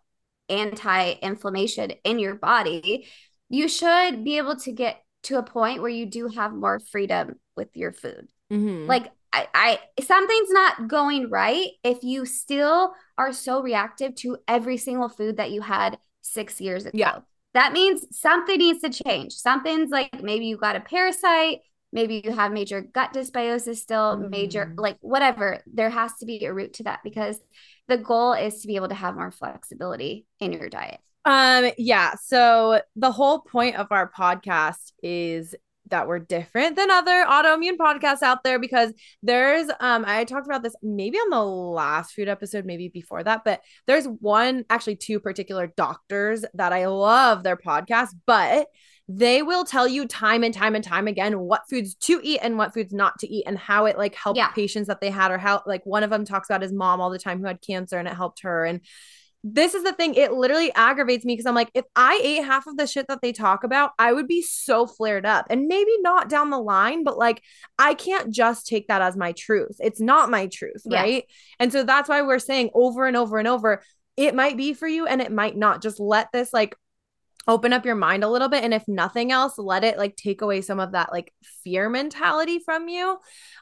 anti-inflammation in your body, you should be able to get to a point where you do have more freedom with your food. Mm-hmm. Like I, I something's not going right if you still are so reactive to every single food that you had six years ago. Yeah. That means something needs to change. Something's like maybe you got a parasite, maybe you have major gut dysbiosis still, mm-hmm. major like whatever. There has to be a root to that because the goal is to be able to have more flexibility in your diet. Um, yeah. So the whole point of our podcast is that we're different than other autoimmune podcasts out there because there's um I talked about this maybe on the last food episode, maybe before that, but there's one actually two particular doctors that I love their podcast, but they will tell you time and time and time again what foods to eat and what foods not to eat and how it like helped yeah. patients that they had or how like one of them talks about his mom all the time who had cancer and it helped her and this is the thing. It literally aggravates me because I'm like, if I ate half of the shit that they talk about, I would be so flared up. And maybe not down the line, but like, I can't just take that as my truth. It's not my truth. Right. And so that's why we're saying over and over and over, it might be for you and it might not. Just let this like open up your mind a little bit and if nothing else let it like take away some of that like fear mentality from you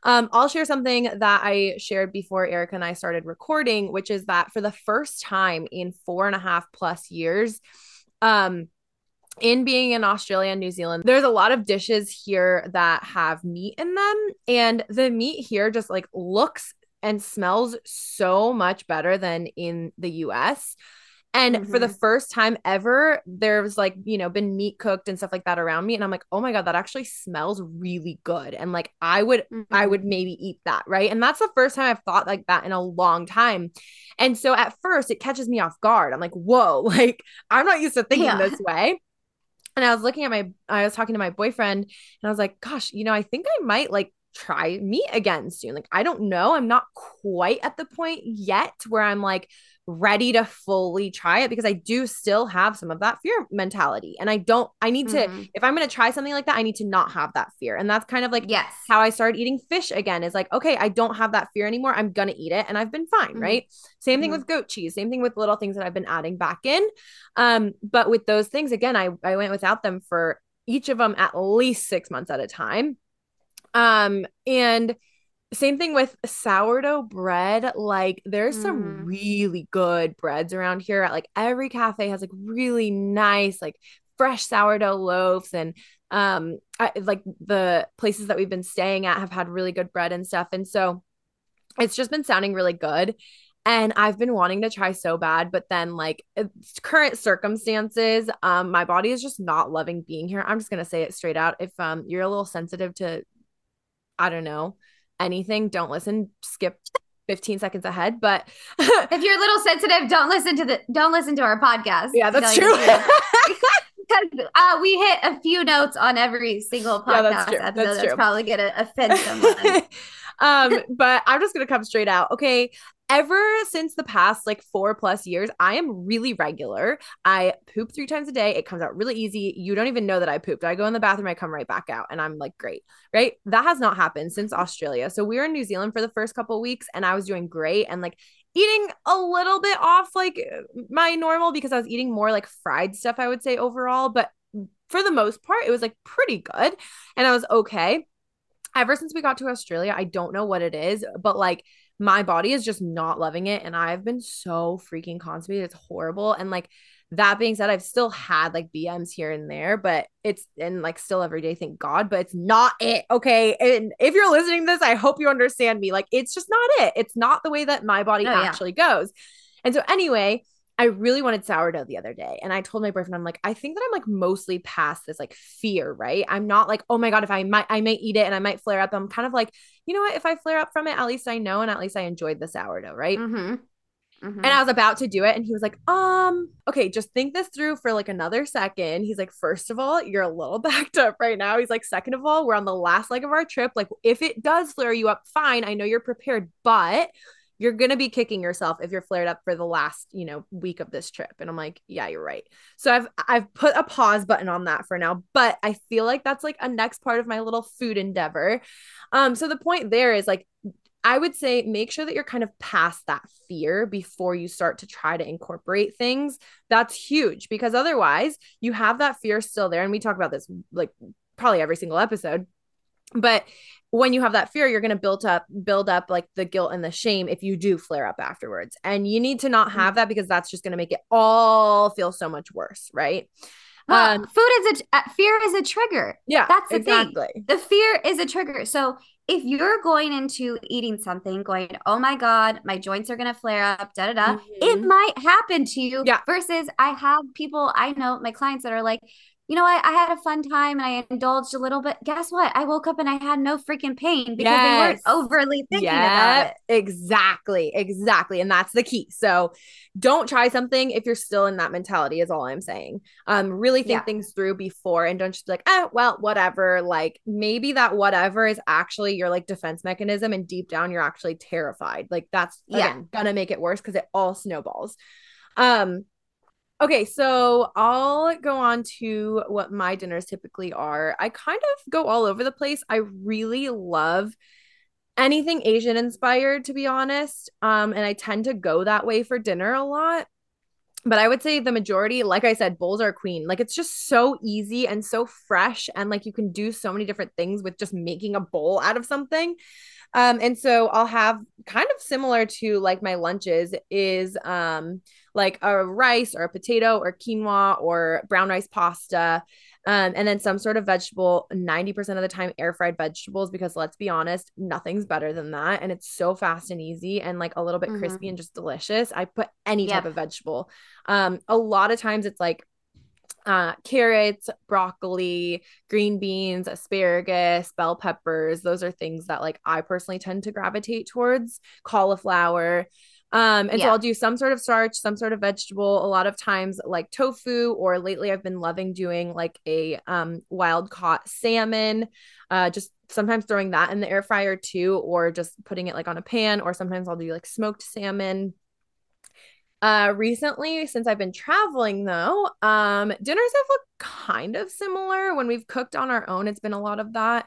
um i'll share something that i shared before erica and i started recording which is that for the first time in four and a half plus years um in being in Australia and New Zealand, there's a lot of dishes here that have meat in them. And the meat here just like looks and smells so much better than in the US. And mm-hmm. for the mm-hmm. first time ever, there's like, you know, been meat cooked and stuff like that around me. And I'm like, oh my God, that actually smells really good. And like, I would, mm-hmm. I would maybe eat that. Right. And that's the first time I've thought like that in a long time. And so at first it catches me off guard. I'm like, whoa, (laughs) like, I'm not used to thinking yeah. this way. And I was looking at my, I was talking to my boyfriend and I was like, gosh, you know, I think I might like try meat again soon. Like, I don't know. I'm not quite at the point yet where I'm like, ready to fully try it because I do still have some of that fear mentality. And I don't, I need mm-hmm. to, if I'm going to try something like that, I need to not have that fear. And that's kind of like yes. how I started eating fish again is like, okay, I don't have that fear anymore. I'm going to eat it. And I've been fine. Mm-hmm. Right. Same thing mm-hmm. with goat cheese, same thing with little things that I've been adding back in. Um, but with those things, again, I, I went without them for each of them at least six months at a time. Um, and, same thing with sourdough bread. Like there's mm. some really good breads around here. Like every cafe has like really nice, like fresh sourdough loaves and um I, like the places that we've been staying at have had really good bread and stuff. And so it's just been sounding really good. And I've been wanting to try so bad, but then like current circumstances, um, my body is just not loving being here. I'm just gonna say it straight out. If um you're a little sensitive to, I don't know, anything, don't listen, skip 15 seconds ahead. But if you're a little sensitive, don't listen to the don't listen to our podcast. Yeah, that's true. because uh, we hit a few notes on every single podcast yeah, that's episode. That's, that's probably gonna offend someone. (laughs) um, but I'm just gonna come straight out. Okay, ever since the past like four plus years, I am really regular. I poop three times a day. It comes out really easy. You don't even know that I pooped. I go in the bathroom, I come right back out, and I'm like, great, right? That has not happened since Australia. So we were in New Zealand for the first couple weeks, and I was doing great and like eating a little bit off like my normal because I was eating more like fried stuff, I would say overall. But for the most part, it was like pretty good, and I was okay. Ever since we got to Australia, I don't know what it is, but like my body is just not loving it. And I've been so freaking constipated. It's horrible. And like that being said, I've still had like BMs here and there, but it's and like still every day, thank God, but it's not it. Okay. And if you're listening to this, I hope you understand me. Like it's just not it. It's not the way that my body oh, actually yeah. goes. And so anyway, I really wanted sourdough the other day. And I told my boyfriend, I'm like, I think that I'm like mostly past this like fear, right? I'm not like, oh my God, if I might, I might eat it and I might flare up. I'm kind of like, you know what? If I flare up from it, at least I know and at least I enjoyed the sourdough, right? Mm-hmm. Mm-hmm. And I was about to do it. And he was like, um, okay, just think this through for like another second. He's like, first of all, you're a little (laughs) backed up right now. He's like, second of all, we're on the last leg of our trip. Like, if it does flare you up, fine. I know you're prepared, but you're going to be kicking yourself if you're flared up for the last, you know, week of this trip. And I'm like, yeah, you're right. So I've I've put a pause button on that for now, but I feel like that's like a next part of my little food endeavor. Um so the point there is like I would say make sure that you're kind of past that fear before you start to try to incorporate things. That's huge because otherwise you have that fear still there. And we talk about this like probably every single episode. But when you have that fear you're going to build up build up like the guilt and the shame if you do flare up afterwards and you need to not mm-hmm. have that because that's just going to make it all feel so much worse right well, um, food is a uh, fear is a trigger yeah that's the exactly. thing the fear is a trigger so if you're going into eating something going oh my god my joints are going to flare up da da da mm-hmm. it might happen to you yeah. versus i have people i know my clients that are like you know what? I had a fun time and I indulged a little bit. Guess what? I woke up and I had no freaking pain because yes. they weren't overly thinking yep. about it. Exactly. Exactly. And that's the key. So don't try something if you're still in that mentality, is all I'm saying. Um, really think yeah. things through before and don't just be like, oh, well, whatever. Like maybe that whatever is actually your like defense mechanism and deep down you're actually terrified. Like that's again yeah. gonna make it worse because it all snowballs. Um, Okay, so I'll go on to what my dinners typically are. I kind of go all over the place. I really love anything Asian inspired, to be honest. Um, and I tend to go that way for dinner a lot. But I would say the majority, like I said, bowls are queen. Like it's just so easy and so fresh. And like you can do so many different things with just making a bowl out of something. Um, and so I'll have kind of similar to like my lunches is um like a rice or a potato or quinoa or brown rice pasta. Um, and then some sort of vegetable, 90% of the time, air fried vegetables, because let's be honest, nothing's better than that. And it's so fast and easy and like a little bit mm-hmm. crispy and just delicious. I put any yep. type of vegetable. Um, a lot of times it's like uh, carrots, broccoli, green beans, asparagus, bell peppers. Those are things that like I personally tend to gravitate towards. Cauliflower. Um, and yeah. so I'll do some sort of starch, some sort of vegetable, a lot of times like tofu, or lately I've been loving doing like a um, wild caught salmon, uh, just sometimes throwing that in the air fryer too, or just putting it like on a pan, or sometimes I'll do like smoked salmon. Uh, recently, since I've been traveling though, um, dinners have looked kind of similar. When we've cooked on our own, it's been a lot of that.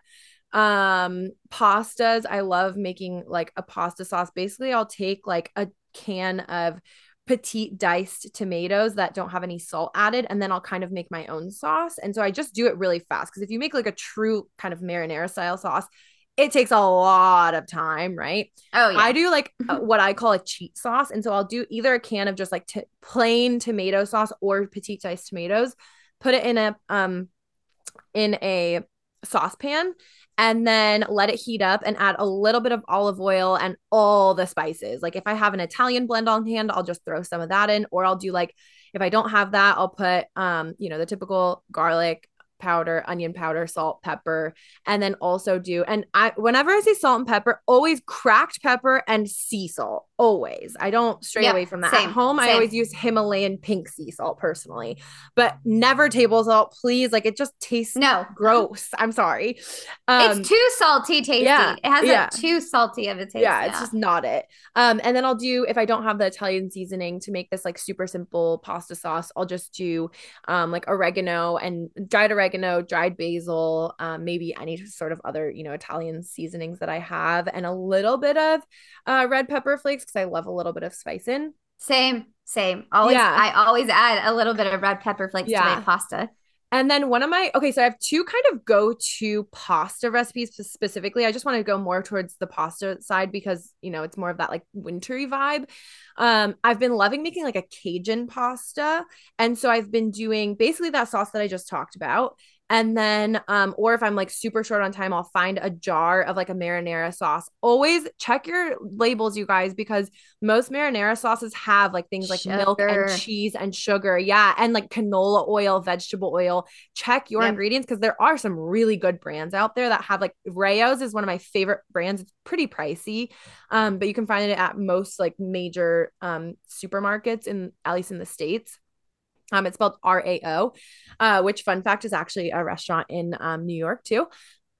Um, pastas, I love making like a pasta sauce. Basically, I'll take like a can of petite diced tomatoes that don't have any salt added and then I'll kind of make my own sauce. And so I just do it really fast because if you make like a true kind of marinara style sauce, it takes a lot of time, right? Oh, yeah. I do like (clears throat) what I call a cheat sauce. And so I'll do either a can of just like t- plain tomato sauce or petite diced tomatoes, put it in a, um, in a saucepan and then let it heat up and add a little bit of olive oil and all the spices. Like if I have an Italian blend on hand, I'll just throw some of that in, or I'll do like if I don't have that, I'll put um, you know, the typical garlic, powder, onion powder, salt, pepper, and then also do and I whenever I say salt and pepper, always cracked pepper and sea salt. Always. I don't stray yep, away from that. Same, At home, same. I always use Himalayan pink sea salt personally, but never table salt, please. Like it just tastes no gross. I'm sorry. Um, it's too salty tasty. Yeah, it has yeah. a too salty of a taste. Yeah, yeah, it's just not it. Um, and then I'll do if I don't have the Italian seasoning to make this like super simple pasta sauce, I'll just do um like oregano and dried oregano oregano, dried basil, um, maybe any sort of other, you know, Italian seasonings that I have, and a little bit of uh, red pepper flakes because I love a little bit of spice in. Same, same. Always, yeah. I always add a little bit of red pepper flakes yeah. to my pasta. And then one of my okay, so I have two kind of go-to pasta recipes specifically. I just want to go more towards the pasta side because you know it's more of that like wintry vibe. Um, I've been loving making like a Cajun pasta, and so I've been doing basically that sauce that I just talked about, and then, um, or if I'm like super short on time, I'll find a jar of like a marinara sauce. Always check your labels, you guys, because most marinara sauces have like things like sugar. milk and cheese and sugar. Yeah. And like canola oil, vegetable oil. Check your ingredients because there are some really good brands out there that have like Rao's is one of my favorite brands. It's pretty pricey, um, but you can find it at most like major um, supermarkets in at least in the States. Um, it's spelled R A O, uh, which fun fact is actually a restaurant in um, New York too.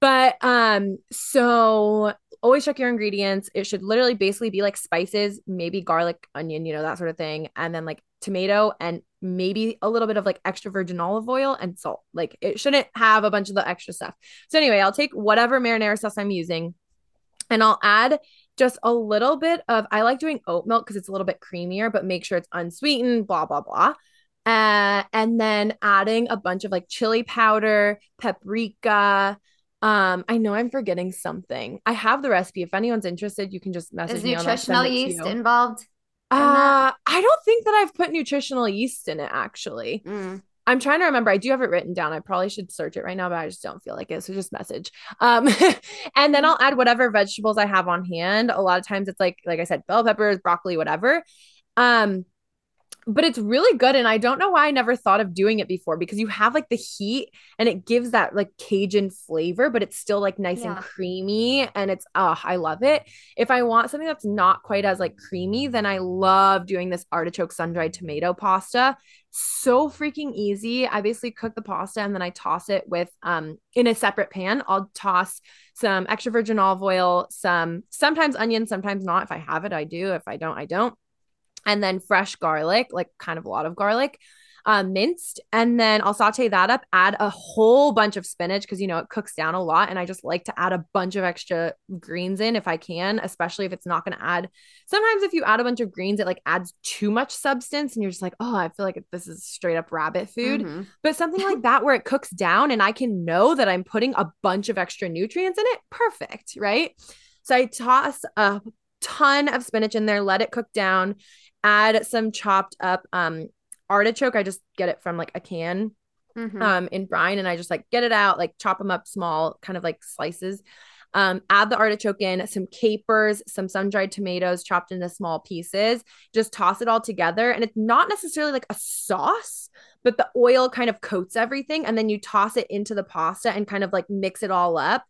But um, so always check your ingredients. It should literally basically be like spices, maybe garlic, onion, you know, that sort of thing. And then like tomato and maybe a little bit of like extra virgin olive oil and salt. Like it shouldn't have a bunch of the extra stuff. So anyway, I'll take whatever marinara sauce I'm using and I'll add just a little bit of I like doing oat milk because it's a little bit creamier, but make sure it's unsweetened, blah, blah, blah. Uh, and then adding a bunch of like chili powder, paprika. Um, I know I'm forgetting something. I have the recipe. If anyone's interested, you can just message Is me. Is nutritional yeast involved? In uh, I don't think that I've put nutritional yeast in it actually. Mm. I'm trying to remember. I do have it written down. I probably should search it right now, but I just don't feel like it. So just message. Um, (laughs) and then I'll add whatever vegetables I have on hand. A lot of times it's like, like I said, bell peppers, broccoli, whatever. Um, but it's really good and i don't know why i never thought of doing it before because you have like the heat and it gives that like cajun flavor but it's still like nice yeah. and creamy and it's oh i love it. If i want something that's not quite as like creamy then i love doing this artichoke sun-dried tomato pasta. So freaking easy. I basically cook the pasta and then i toss it with um in a separate pan. I'll toss some extra virgin olive oil some sometimes onion sometimes not. If i have it i do. If i don't i don't and then fresh garlic, like kind of a lot of garlic, um, minced. And then I'll saute that up, add a whole bunch of spinach because, you know, it cooks down a lot. And I just like to add a bunch of extra greens in if I can, especially if it's not going to add. Sometimes if you add a bunch of greens, it like adds too much substance and you're just like, oh, I feel like this is straight up rabbit food. Mm-hmm. But something like (laughs) that where it cooks down and I can know that I'm putting a bunch of extra nutrients in it, perfect. Right. So I toss a ton of spinach in there, let it cook down add some chopped up um artichoke. I just get it from like a can. mm-hmm. um, in brine and I just like get it out, like chop them up small, kind of like slices. Um, add the artichoke in, some capers, some sun dried tomatoes chopped into small pieces. Just toss it all together. And it's not necessarily like a sauce, but the oil kind of coats everything. And then you toss it into the pasta and kind of like mix it all up.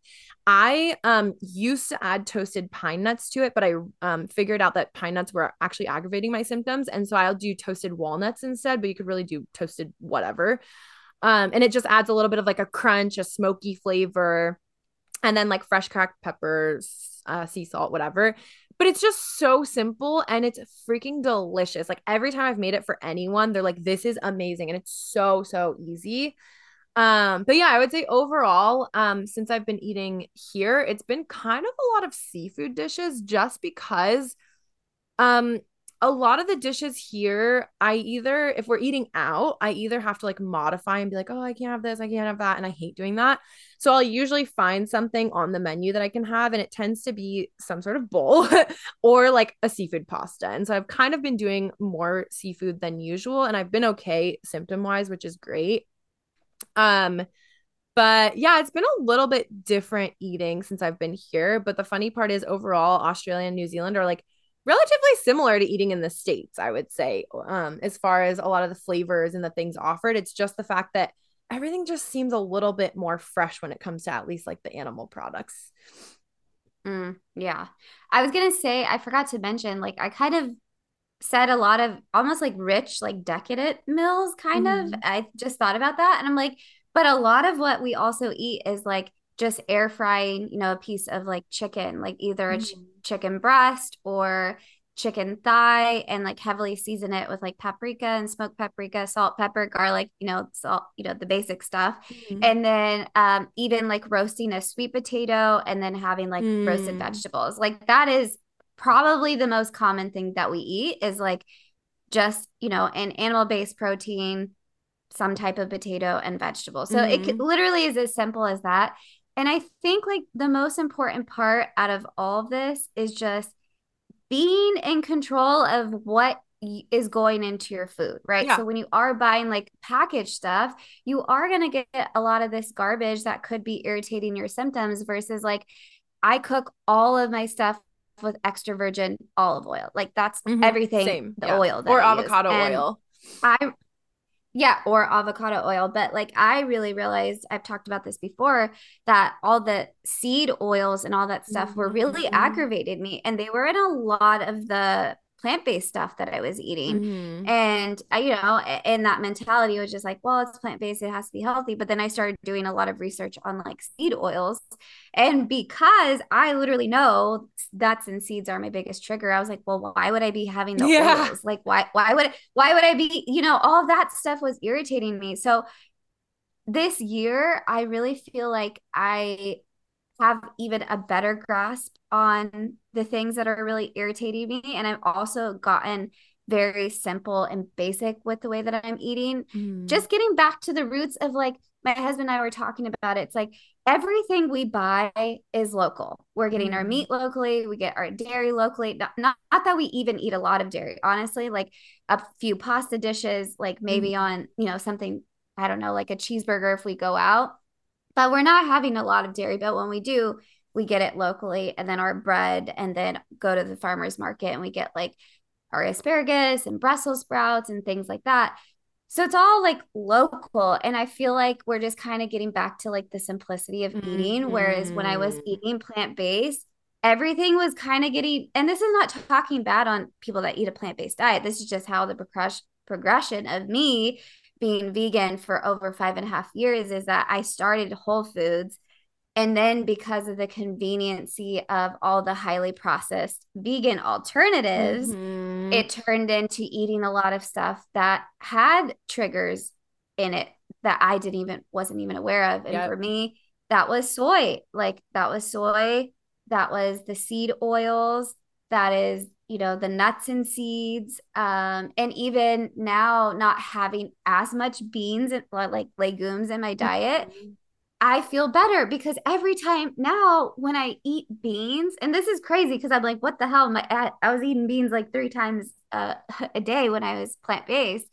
I um used to add toasted pine nuts to it, but I um figured out that pine nuts were actually aggravating my symptoms, and so I'll do toasted walnuts instead. But you could really do toasted whatever, um, and it just adds a little bit of like a crunch, a smoky flavor, and then like fresh cracked peppers, uh, sea salt, whatever. But it's just so simple and it's freaking delicious. Like every time I've made it for anyone, they're like, "This is amazing," and it's so so easy. Um, but yeah, I would say overall, um, since I've been eating here, it's been kind of a lot of seafood dishes just because um a lot of the dishes here, I either if we're eating out, I either have to like modify and be like, oh, I can't have this, I can't have that, and I hate doing that. So I'll usually find something on the menu that I can have, and it tends to be some sort of bowl (laughs) or like a seafood pasta. And so I've kind of been doing more seafood than usual, and I've been okay symptom wise, which is great. Um, but yeah, it's been a little bit different eating since I've been here. But the funny part is, overall, Australia and New Zealand are like relatively similar to eating in the States, I would say, um, as far as a lot of the flavors and the things offered. It's just the fact that everything just seems a little bit more fresh when it comes to at least like the animal products. Mm, yeah. I was going to say, I forgot to mention, like, I kind of said a lot of almost like rich, like decadent meals, kind mm-hmm. of. I just thought about that. And I'm like, but a lot of what we also eat is like just air frying, you know, a piece of like chicken, like either a ch- mm-hmm. chicken breast or chicken thigh and like heavily season it with like paprika and smoked paprika, salt, pepper, garlic, you know, salt, you know, the basic stuff. Mm-hmm. And then um even like roasting a sweet potato and then having like mm. roasted vegetables. Like that is probably the most common thing that we eat is like just, you know, an animal based protein, some type of potato and vegetable. So mm-hmm. it literally is as simple as that. And I think like the most important part out of all of this is just being in control of what is going into your food, right? Yeah. So when you are buying like packaged stuff, you are going to get a lot of this garbage that could be irritating your symptoms versus like I cook all of my stuff with extra virgin olive oil. Like that's mm-hmm. everything. Same. The yeah. oil or I avocado oil. I yeah, or avocado oil. But like I really realized I've talked about this before that all the seed oils and all that stuff mm-hmm. were really mm-hmm. aggravated me. And they were in a lot of the plant-based stuff that I was eating. Mm-hmm. And I, you know, in that mentality was just like, well, it's plant-based, it has to be healthy. But then I started doing a lot of research on like seed oils. And because I literally know nuts and seeds are my biggest trigger, I was like, well, why would I be having the yeah. oils? Like why why would why would I be, you know, all that stuff was irritating me. So this year, I really feel like I have even a better grasp on the things that are really irritating me. And I've also gotten very simple and basic with the way that I'm eating. Mm. Just getting back to the roots of like my husband and I were talking about it. It's like everything we buy is local. We're getting mm. our meat locally, we get our dairy locally. Not, not, not that we even eat a lot of dairy, honestly, like a few pasta dishes, like maybe mm. on, you know, something, I don't know, like a cheeseburger if we go out but we're not having a lot of dairy. But when we do, we get it locally and then our bread, and then go to the farmer's market and we get like our asparagus and Brussels sprouts and things like that. So it's all like local. And I feel like we're just kind of getting back to like the simplicity of eating. Mm-hmm. Whereas when I was mm-hmm. eating plant based, everything was kind of getting, and this is not talking bad on people that eat a plant based diet. This is just how the progress, progression of me being vegan for over five and a half years is that I started Whole Foods. And then because of the conveniency of all the highly processed vegan alternatives, mm-hmm. it turned into eating a lot of stuff that had triggers in it that I didn't even wasn't even aware of. And yep. for me, that was soy. Like that was soy, that was the seed oils, that is you know the nuts and seeds um and even now not having as much beans and like legumes in my diet mm-hmm. i feel better because every time now when i eat beans and this is crazy because i'm like what the hell my I, I was eating beans like three times uh, (laughs) a day when i was plant-based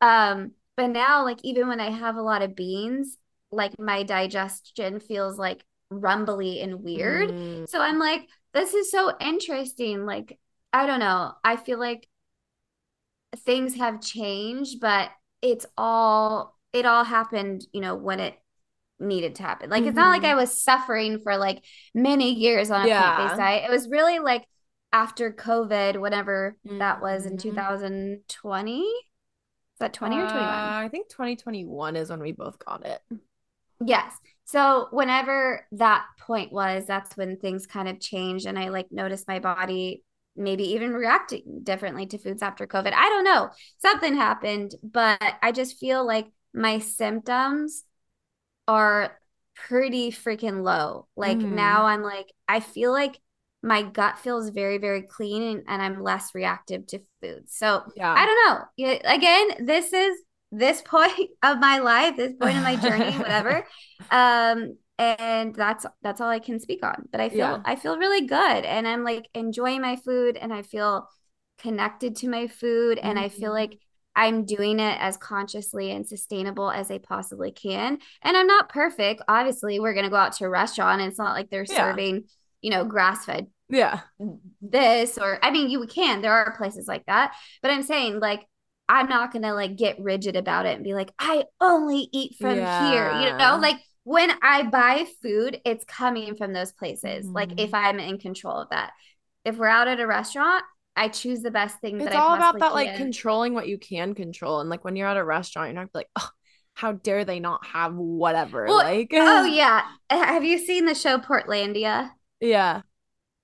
um But now, like, even when I have a lot of beans, like my digestion feels like rumbly and weird. Mm. So I'm like, this is so interesting. Like, I don't know. I feel like things have changed, but it's all, it all happened, you know, when it needed to happen. Like, mm-hmm. it's not like mm-hmm. I was suffering for like many years on a yeah. plant based diet. It was really like after COVID, whatever mm-hmm. that was in mm-hmm. 2020. Is that 20 uh, or 21? I think 2021 is when we both got it. Yes. So whenever that point was, that's when things kind of changed and I like noticed my body maybe even reacting differently to foods after COVID. I don't know. Something happened, but I just feel like my symptoms are pretty freaking low. Like mm-hmm. now I'm like I feel like my gut feels very very clean and, and I'm less reactive to food. So yeah. I don't know. Again, this is this (laughs) point of my life, this point of my journey, (laughs) whatever. Um, and that's that's all I can speak on. But I feel yeah. I feel really good and I'm like enjoying my food and I feel connected to my food and mm-hmm. I feel like I'm doing it as consciously and sustainable as I possibly can. And I'm not perfect. Obviously, we're gonna go out to a restaurant and it's not like they're yeah. serving, you know, grass fed yeah this or i mean you can there are places like that but i'm saying like I'm not gonna like get rigid about it and be like, I only eat from yeah. here. You know, like when I buy food, it's coming from those places. Mm-hmm. Like if mm-hmm. I'm in control of that. If we're out at a restaurant, I choose the best thing. It's all about that, can. like controlling what you can control. And like when you're at a restaurant, you're not like, oh, how dare they not have whatever? Well, like, oh (laughs) yeah. Have you seen the show Portlandia? Yeah.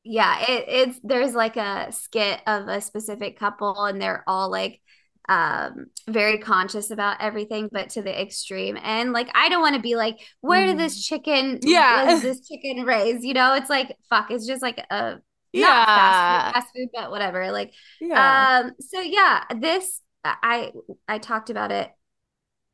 Yeah, it, it's there's like a skit of a specific couple, and they're all like um very conscious about everything but to the extreme and like i don't want to be like where did this mm-hmm. chicken yeah was (laughs) this chicken raised you know it's like fuck it's just like a yeah fast food, fast food but whatever like yeah. um so yeah this i i talked about it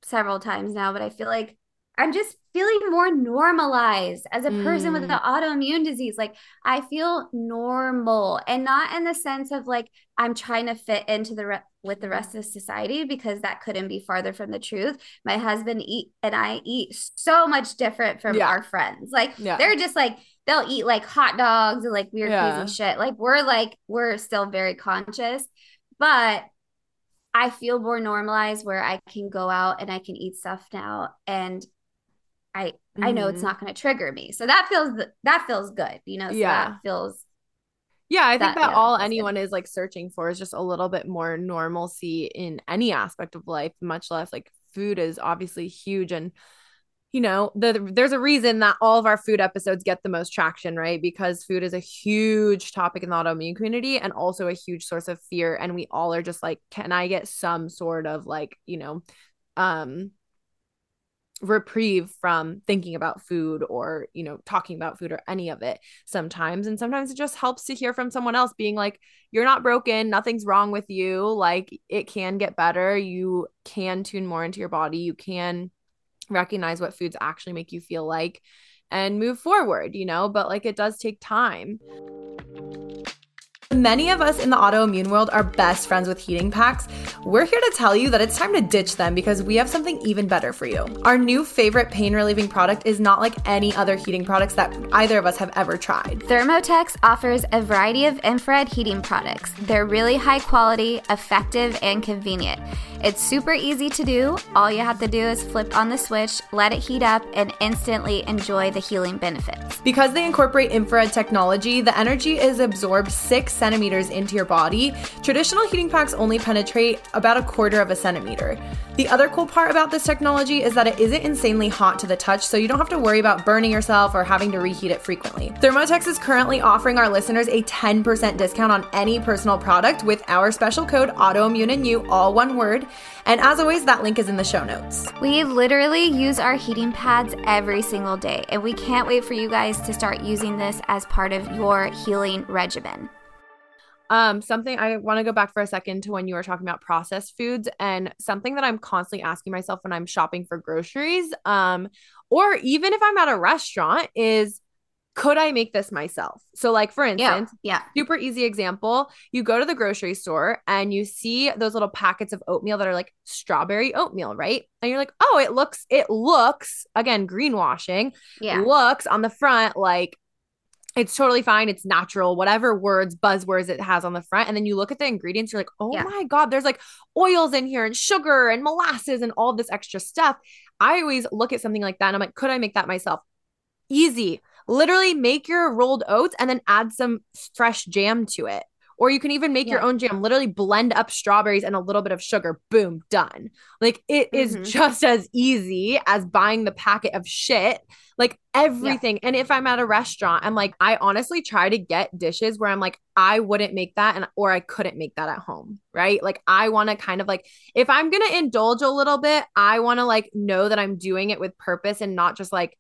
several times now but i feel like i'm just feeling more normalized as a person mm. with an autoimmune disease. Like I feel normal and not in the sense of like I'm trying to fit into the re- with the rest of society because that couldn't be farther from the truth. My husband eat and I eat so much different from yeah. our friends. Like yeah. they're just like they'll eat like hot dogs and like weird yeah. crazy shit. Like we're like we're still very conscious, but I feel more normalized where I can go out and I can eat stuff now and I mm-hmm. I know it's mm-hmm. not going to trigger me. So that feels that feels good, you know. So yeah, feels. Yeah, I think that, that yeah, all anyone good. is like searching for is just a little bit more normalcy in any aspect of life, much less like food is obviously huge and you know the, there's a reason that all of our food episodes get the most traction right because food is a huge topic in the autoimmune community and also a huge source of fear and we all are just like can i get some sort of like you know um reprieve from thinking about food or you know talking about food or any of it sometimes. And sometimes it just helps to hear from someone else being like you're not broken. Nothing's wrong with you. Like it can get better. You can tune more into your body. You can recognize what foods actually make you feel like and move forward you know? But like it does take time Many of us in the autoimmune world are best friends with heating packs. We're here to tell you that it's time to ditch them because we have something even better for you. Our new favorite pain relieving product is not like any other heating products that either of us have ever tried. Thermotex offers a variety of infrared heating products. They're really high quality, effective, and convenient. It's super easy to do. All you have to do is flip on the switch, let it heat up, and instantly enjoy the healing benefits. Because they incorporate infrared technology, the energy is absorbed six centimeters into your body. Traditional heating packs only penetrate about a quarter of a centimeter. The other cool part about this technology is that it isn't insanely hot to the touch, so you don't have to worry about burning yourself or having to reheat it frequently. Thermotex is currently offering our listeners a 10% discount on any personal product with our special code autoimmune and you, all one word. And as always, that link is in the show notes. We literally use our heating pads every single day, and we can't wait for you guys to start using this as part of your healing regimen. Um, something I want to go back for a second to when you were talking about processed foods and something that I'm constantly asking myself when I'm shopping for groceries, um, or even if I'm at a restaurant is could I make this myself? So, like for instance, yeah, yeah, super easy example. You go to the grocery store and you see those little packets of oatmeal that are like strawberry oatmeal, right? And you're like, oh, it looks, it looks again, greenwashing. Yeah. Looks on the front like it's totally fine. It's natural, whatever words, buzzwords it has on the front. And then you look at the ingredients, you're like, oh yeah. my God, there's like oils in here and sugar and molasses and all this extra stuff. I always look at something like that and I'm like, could I make that myself? Easy. Literally make your rolled oats and then add some fresh jam to it. Or you can even make yeah. your own jam, literally blend up strawberries and a little bit of sugar. Boom, done. Like it mm-hmm. is just as easy as buying the packet of shit, like everything. Yeah. And if I'm at a restaurant, I'm like, I honestly try to get dishes where I'm like, I wouldn't make that and or I couldn't make that at home. Right. Like I want to kind of like, if I'm gonna indulge a little bit, I want to like know that I'm doing it with purpose and not just like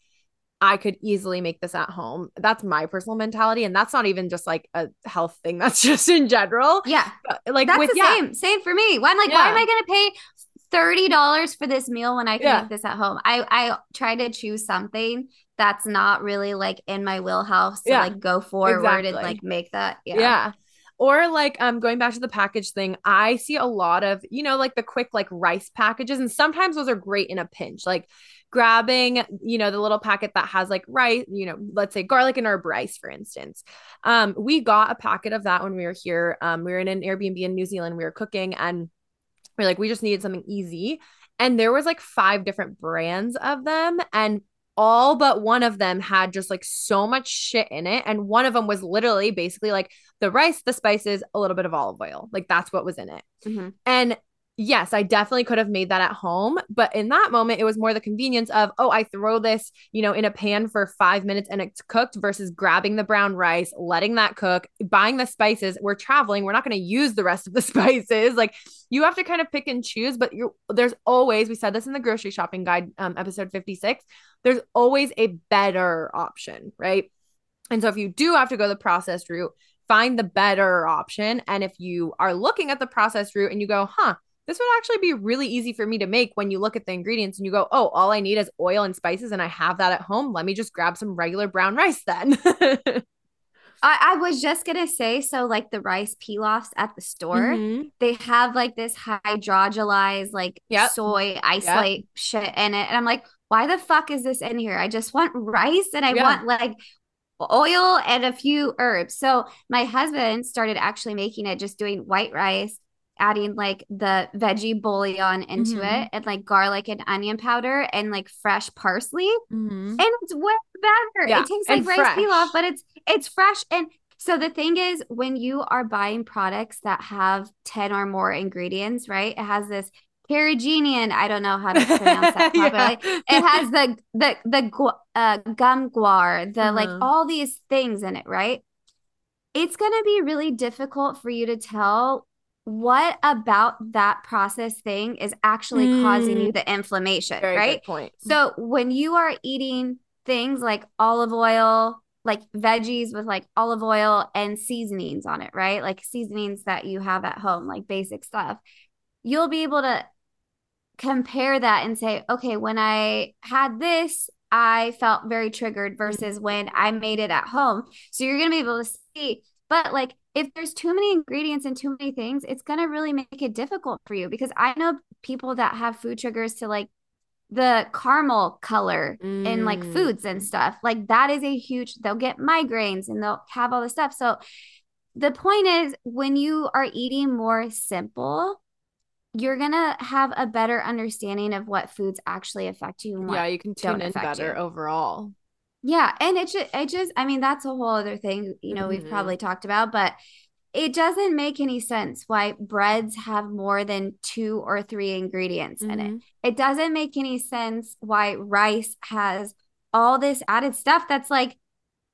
I could easily make this at home. That's my personal mentality. And that's not even just like a health thing. (laughs) That's just in general. Yeah. But, like that's with, the yeah. same. Same for me. Why, I'm like, yeah. why am I going to pay $30 for this meal when I can yeah. make this at home? I, I try to choose something that's not really like in my wheelhouse to yeah. like go forward exactly. and like make that. Yeah. Yeah or like um going back to the package thing i see a lot of you know like the quick like rice packages and sometimes those are great in a pinch like grabbing, you know, the little packet that has like rice, you know, let's say garlic and herb rice, for instance. Um, we got a packet of that when we were here. Um, we were in an Airbnb in New Zealand, we were cooking and we're like, we just needed something easy. And there was like five different brands of them. And all but one of them had just like so much shit in it. And one of them was literally basically like the rice, the spices, a little bit of olive oil. Like that's what was in it. Mm-hmm. And yes, I definitely could have made that at home. But in that moment, it was more the convenience of, oh, I throw this, you know, in a pan for five minutes and it's cooked versus grabbing the brown rice, letting that cook, buying the spices. We're traveling. We're not going to use the rest of the (laughs) spices. Like you have to kind of pick and choose, but you there's always, we said this in the grocery shopping guide, um, episode 56, there's always a better option, right? And so if you do have to go the processed route, find the better option. And if you are looking at the processed route and you go, huh, this would actually be really easy for me to make when you look at the ingredients and you go, oh, all I need is oil and spices and I have that at home. Let me just grab some regular brown rice then. (laughs) I, I, was just gonna say, so like the rice pilafs at the store, mm-hmm. they have like this hydrolyzed like yep. soy isolate yep. shit in it. And I'm like, why the fuck is this in here? I just want rice and I yeah. want like oil and a few herbs. So my husband started actually making it just doing white rice adding like the veggie bouillon into mm-hmm. it and like garlic and onion powder and like fresh parsley. Mm-hmm. And it's way better. Yeah. It tastes like rice pilaf, but it's it's fresh. And so the thing is, when you are buying products that have 10 or more ingredients, right? It has this carrageenan. I don't know how to pronounce that (laughs) properly. yeah. It has the the the uh, gum guar, the like mm-hmm. all these things in it, right? It's going to be really difficult for you to tell what about that process thing is actually mm. causing you the inflammation, Very right? point. So when you are eating things like olive oil, like veggies with like olive oil and seasonings on it, right? Like seasonings that you have at home, like basic stuff. You'll be able to compare that and say, okay, when I had this, I felt very triggered versus when I made it at home. So you're going to be able to see, but like if there's too many ingredients and too many things, it's going to really make it difficult for you because I know people that have food triggers to like the caramel color mm. in like mm. foods and stuff. Like that is a huge, they'll get migraines and they'll have all this stuff. So the point is when you are eating more simple, you're going to have a better understanding of what foods actually affect you. yeah, you can tune in better you. overall. Yeah, and it just it just I mean that's a whole other thing, you know, mm-hmm. we've probably talked about, but it doesn't make any sense why breads have more than two or three ingredients mm-hmm. in it. Mm-hmm. It doesn't make any sense why rice has all this added stuff that's like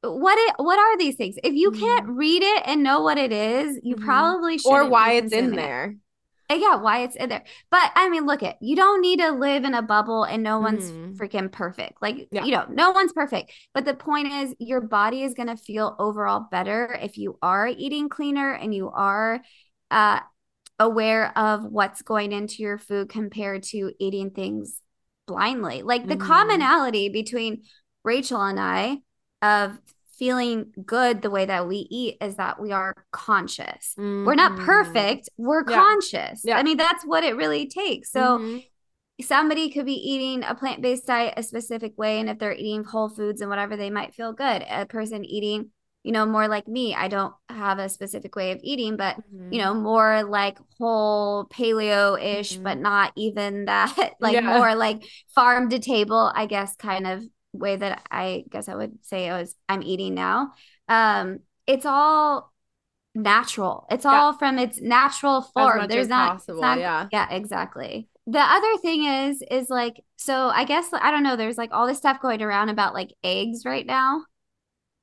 what it what are these things? If you mm-hmm. can't read it and know what it is, you mm-hmm. probably should or why it's in there. It yeah, why it's in there. But I mean, look at you don't need to live in a bubble and no one's mm. freaking perfect. Like, yeah. you know, no one's perfect. But the point is your body is gonna feel overall better if you are eating cleaner and you are uh aware of what's going into your food compared to eating things blindly. Like the mm. commonality between Rachel and I of feeling good the way that we eat is that we are conscious. Mm-hmm. We're not perfect, we're yeah. conscious. Yeah. I mean, that's what it really takes. So mm-hmm. somebody could be eating a plant-based diet a specific way and if they're eating whole foods and whatever they might feel good. A person eating you know, more like me. I don't have a specific way of eating, but mm-hmm. you know, more like whole paleo ish, mm-hmm. but not even (laughs) that, like yeah. more like farm to table, I guess, kind of way that I guess I would say I was I'm eating now. Um, it's all natural. It's all from its natural form. There's not, possible, not, yeah. Yeah, exactly. The other thing is, is like, so I guess I don't know, there's like all this stuff going around about like eggs right now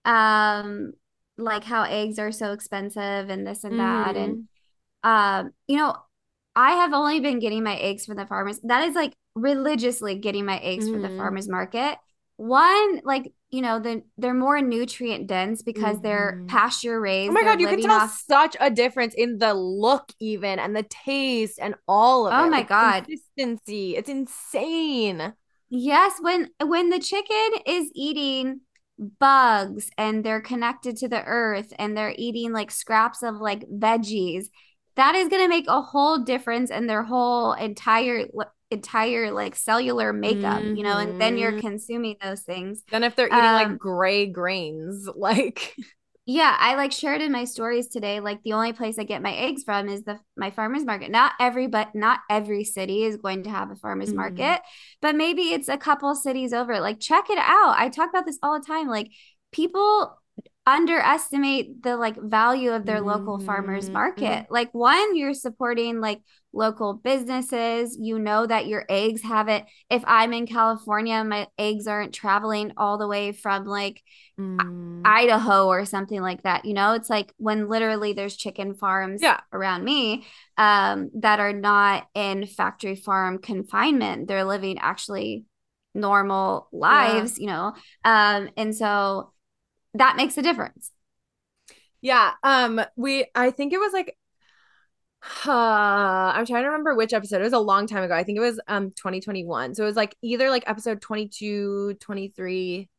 um like how eggs are so expensive and this and that mm. and um you know i have only been getting my eggs from the farmers that is like religiously getting my eggs mm. from the mm-hmm. farmers market one like you know the, they're more nutrient dense because mm. they're mm-hmm. pasture raised oh my god you can tell off... such a difference in the look even and the taste and all of oh it oh my the god consistency it's insane yes when when the chicken is eating bugs and they're connected to the earth and they're eating like scraps of like veggies that is going to make a whole difference in their whole entire entire like cellular makeup mm-hmm. you know and then you're mm-hmm. consuming those things then if they're eating um, like gray grains (laughs) like yeah i like shared in my stories today like the only place i get my eggs from is the my farmers market not every but not every city is going to have a farmers mm-hmm. market but maybe it's a couple cities over like check it out i talk about this all the time like people underestimate the like value of their mm-hmm. local farmers mm-hmm. market. Mm-hmm. Like one, you're supporting like local businesses. You know that your eggs have it. If I'm in California, my eggs aren't traveling all the way from like mm. Idaho or something like that. You know, it's like when literally there's chicken farms yeah. around me um, that are not in factory farm confinement. They're living actually normal lives, yeah. you know. Um, and so that makes a difference. Yeah. Um, we I think it was like uh, I'm trying to remember which episode. It was a long time ago. I think it was um 2021. So it was like either like episode 22, 23,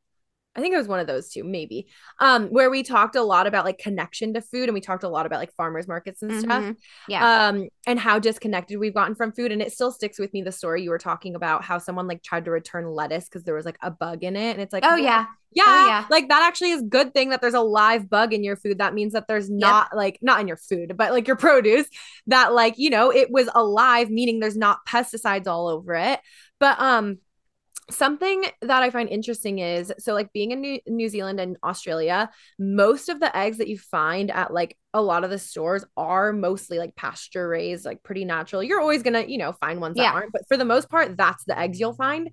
I think it was one of those two, maybe. Um, where we talked a lot about like connection to food and we talked a lot about like farmers markets and mm-hmm. stuff. Yeah. Um, and how disconnected we've gotten from food. And it still sticks with me the story you were talking about how someone like tried to return lettuce because there was like a bug in it. And it's like, oh yeah. Yeah, oh, yeah. Like that actually is a good thing that there's a live bug in your food. That means that there's not yep. like not in your food, but like your (laughs) produce that like, you know, it was alive, meaning there's not pesticides all over it. But um something that I find interesting is so like being in New, New Zealand and Australia, most of the eggs that you find at like a lot of the stores are mostly like pasture raised, like pretty natural. You're always gonna, you know, find ones that aren't, but for the most part, that's the eggs you'll find.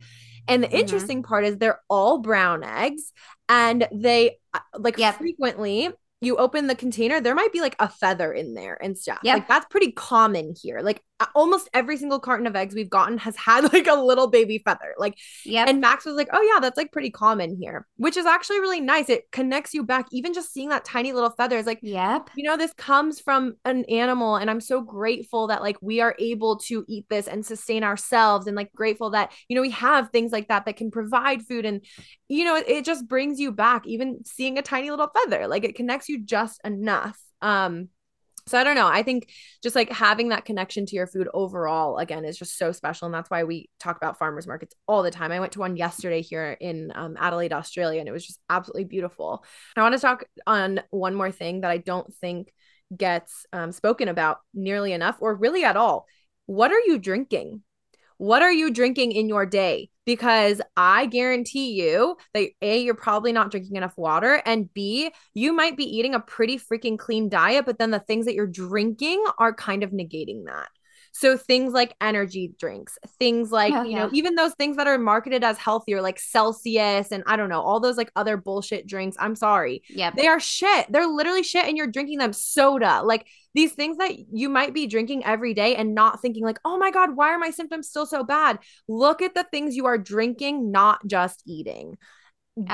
And the mm-hmm. interesting part is they're all brown eggs and they uh, like yep. frequently you open the container, there might be like a feather in there and stuff. Yeah. Like that's pretty common here. Like almost every single carton of eggs we've gotten has had (laughs) like a little baby feather. Like, yeah. And Max was like, oh, yeah, that's like pretty common here, which is actually really nice. It connects you back. Even just seeing that tiny little feather is like, yep. You know, this comes from an animal. And I'm so grateful that like we are able to eat this and sustain ourselves. And like grateful that, you know, we have things like that that can provide food. And, you know, it, it just brings you back, even seeing a tiny little feather. Like it connects you just enough. Um, so I don't know. I think just like having that connection to your food overall, again, is just so special. And that's why we talk about farmers markets all the time. I went to one yesterday here in um, Adelaide, Australia, and it was just absolutely beautiful. I want to talk on one more thing that I don't think gets um, spoken about nearly enough or really at all. What are you drinking? What are you drinking in your day? because I guarantee you that A, you're probably not drinking enough water, and B, you might be eating a pretty freaking clean diet, but then the things that you're drinking are kind of negating that. So things like energy drinks, things like, oh, you yeah. know, even those things that are marketed as healthier, like Celsius and I don't know, all those like other bullshit drinks. I'm sorry. Yeah. They are shit. They're literally shit and you're drinking them soda. Like these things that you might be drinking every day and not thinking like, "Oh my god, why are my symptoms still so bad?" Look at the things you are drinking, not just eating.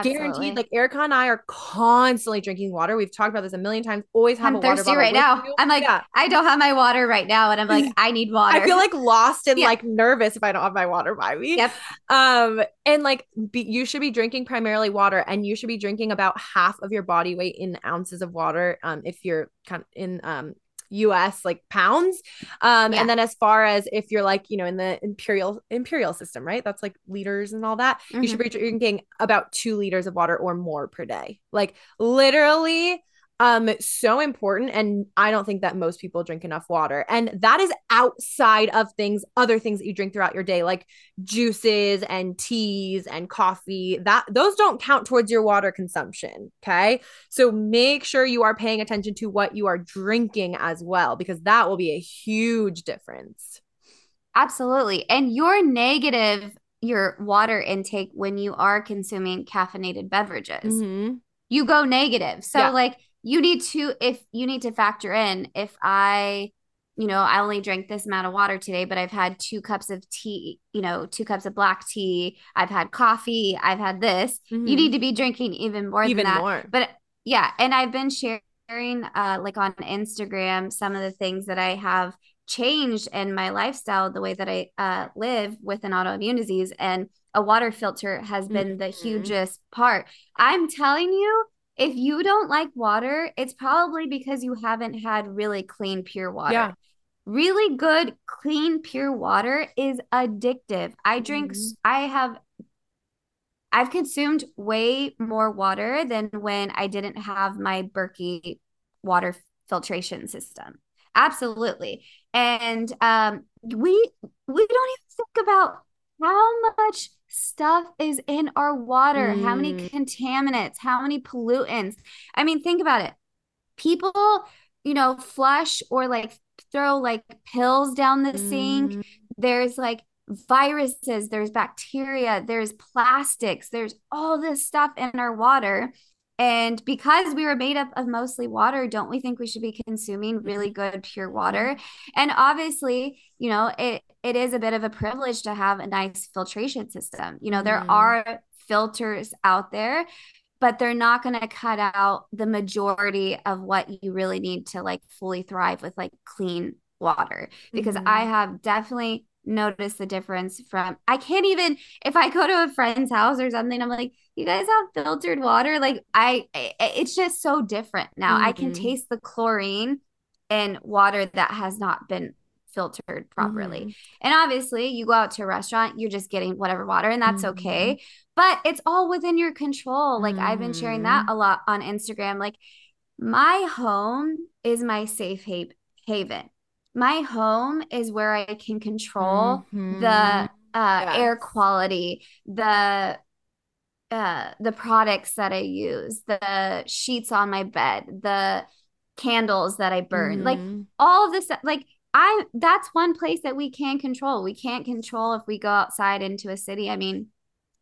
Guaranteed like erica and i are constantly drinking water we've talked about this a million times always have I'm a water thirsty bottle right now. you. I'm like, yeah I don't have my water right now, and I'm like, (laughs) I need water. i feel like lost and Yeah. like nervous if i don't have my water by me yep, um and like be, you should be drinking primarily water and you should be drinking about half of your body weight in ounces of water um if you're kind of in um US like pounds um Yeah. and then as far as if you're like you know in the imperial imperial system right that's like liters and all that you should Mhm. be drinking about 2 liters of water or more per day like literally um so important and i don't think that most people drink enough water and that is outside of things other things that you drink throughout your day like juices and teas and coffee that those don't count towards your water consumption okay so make sure you are paying attention to what you are drinking as well because that will be a huge difference absolutely. And your negative your water intake when you are consuming caffeinated beverages. Mhm. you go negative. So Yeah. like you need to if you need to factor in if I you know, I only drank this amount of water today, but I've had two cups of tea, you know, two cups of black tea. I've had coffee. I've had this. You Mhm. need to be drinking even more even than that. more But yeah, and I've been sharing uh like on Instagram some of the things that I have changed in my lifestyle, the way that I uh live with an autoimmune disease and a water filter has been the Mhm. hugest part. I'm telling you, if you don't like water, it's probably because you haven't had really clean pure water. Yeah. Really good clean pure water is addictive. I drink Mhm. I have I've consumed way more water than when I didn't have my Berkey water filtration system. Absolutely. And um we we don't even think about how much stuff is in our water, how many Mm. contaminants, how many pollutants. I mean, think about it. People, you know, flush or like throw like pills down the sink Mm. there's like viruses, there's bacteria, there's plastics, there's all this stuff in our water. And because we were made up of mostly water, don't we think we should be consuming really good pure water? And obviously, you know, it it is a bit of a privilege to have a nice filtration system. You know, there Mhm. are filters out there, but they're not going to cut out the majority of what you really need to like fully thrive with like clean water because Mhm. I have definitely noticed the difference from I can't even if I go to a friend's house or something I'm like you guys have filtered water like I I- it's just so different now I can Mhm. taste the chlorine in water that has not been filtered properly Mhm. and obviously you go out to a restaurant you're just getting whatever water and that's Mhm. okay but it's all within your control like I've been sharing that Mhm. a lot on Instagram like my home is my safe ha- haven my home is where I can control Mhm. the uh, Yes. air quality, the uh, the products that I use, the sheets on my bed, the candles that I burn, like Mhm. all of this. Like I, that's one place that we can control. We can't control if we go outside into a city. I mean,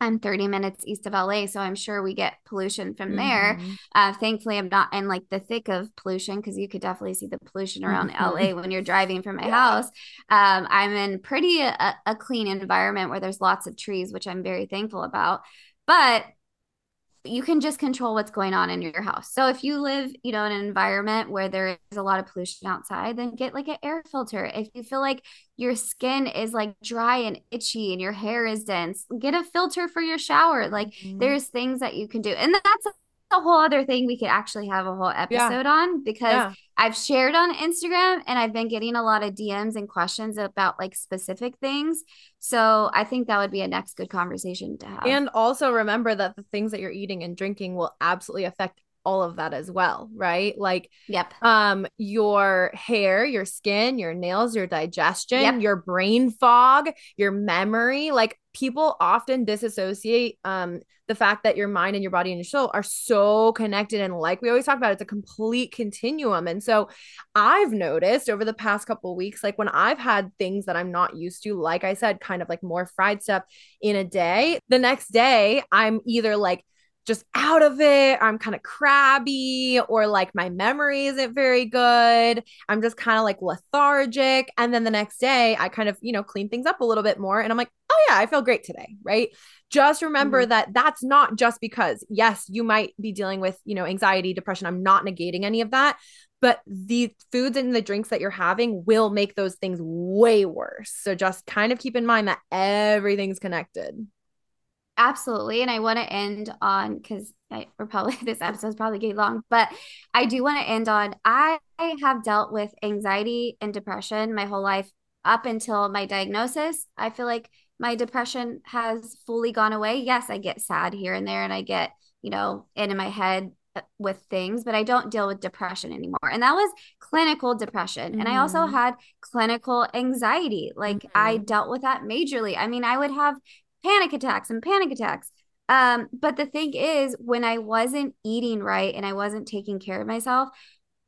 I'm 30 minutes east of LA, so I'm sure we get pollution from there. Mhm. Uh, thankfully, I'm not in like the thick of pollution because you could definitely see the pollution around LA when you're driving from my Yeah. house. Um, I'm in pretty a, a clean environment where there's lots of trees, which I'm very thankful about. But you can just control what's going on in your house. So if you live, you know, in an environment where there is a lot of pollution outside, then get like an air filter. If you feel like your skin is like dry and itchy and your hair is dense, get a filter for your shower. Like Mhm. there's things that you can do. And that's a, whole other thing we could actually have a whole episode on because Yeah. I've shared on Instagram and I've been getting a lot of DMs and questions about like specific things. So I think that would be a next good conversation to have. And also remember that the things that you're eating and drinking will absolutely affect all of that as well, right? Like yep. um your hair, your skin, your nails, your digestion, Yep. your brain fog, your memory, like people often disassociate um the fact that your mind and your body and your soul are so connected and like we always talk about it's a complete continuum and so i've noticed over the past couple of weeks like when i've had things that i'm not used to like i said kind of like more fried stuff in a day the next day i'm either like just out of it. I'm kind of crabby, or like my memory isn't very good. I'm just kind of like lethargic. And then the next day, I kind of, you know, clean things up a little bit more. And I'm like, oh, yeah, I feel great today. Right. Just remember mm-hmm. that that's not just because, yes, you might be dealing with, you know, anxiety, depression. I'm not negating any of that. But the foods and the drinks that you're having will make those things way worse. So just kind of keep in mind that everything's connected. Absolutely. And I want to end on because we're probably (laughs) this episode is probably getting long, but I do want to end on I have dealt with anxiety and depression my whole life up until my diagnosis. I feel like my depression has fully gone away. Yes, I get sad here and there and I get, you know, in my head uh, with things, but I don't deal with depression anymore. And that was clinical depression. Mm-hmm. And I also mm-hmm. had clinical anxiety. Like mm-hmm. I dealt with that majorly. I mean, I would have panic attacks and panic attacks. Um, but the thing is, when I wasn't eating right and I wasn't taking care of myself,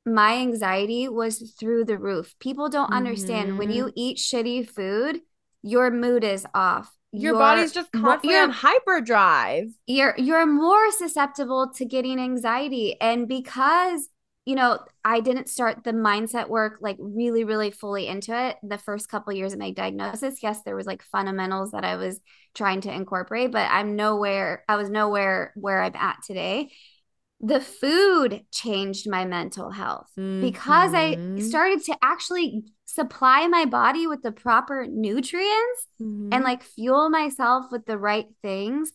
my anxiety was through the roof. People don't mm-hmm. understand when you mm-hmm. eat shitty food, your mood is off. Your you're, body's just constantly on hyperdrive. You're you're more susceptible to getting anxiety. And because you know, I didn't start the mindset work like really, really fully into it the first couple of years of my diagnosis. Yes, there was like fundamentals that I was trying to incorporate, but I'm nowhere, I was nowhere where I'm at today. The food changed my mental health mm-hmm. because I mm-hmm. started to actually supply my body with the proper nutrients mm-hmm. and like fuel myself with the right things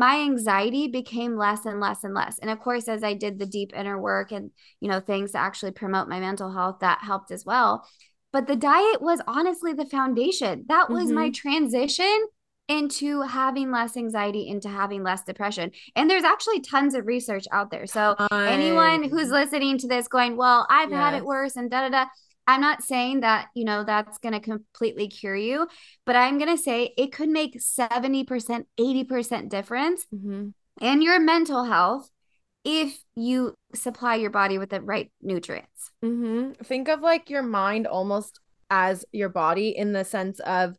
my anxiety became less and less and less. And of course, as I did the deep inner work and, you know, things to actually promote my mental health, that helped as well. But the diet was honestly the foundation. That was mm-hmm. my transition into having less anxiety, into having less depression. And there's actually tons of research out there. So anyone who's listening to this going, well, I've yes. had it worse and da da da I'm not saying that, you know, that's going to completely cure you, but I'm going to say it could make 70%, 80% difference mm-hmm. in your mental health if you supply your body with the right nutrients. Mm-hmm. Think of like your mind almost as your body in the sense of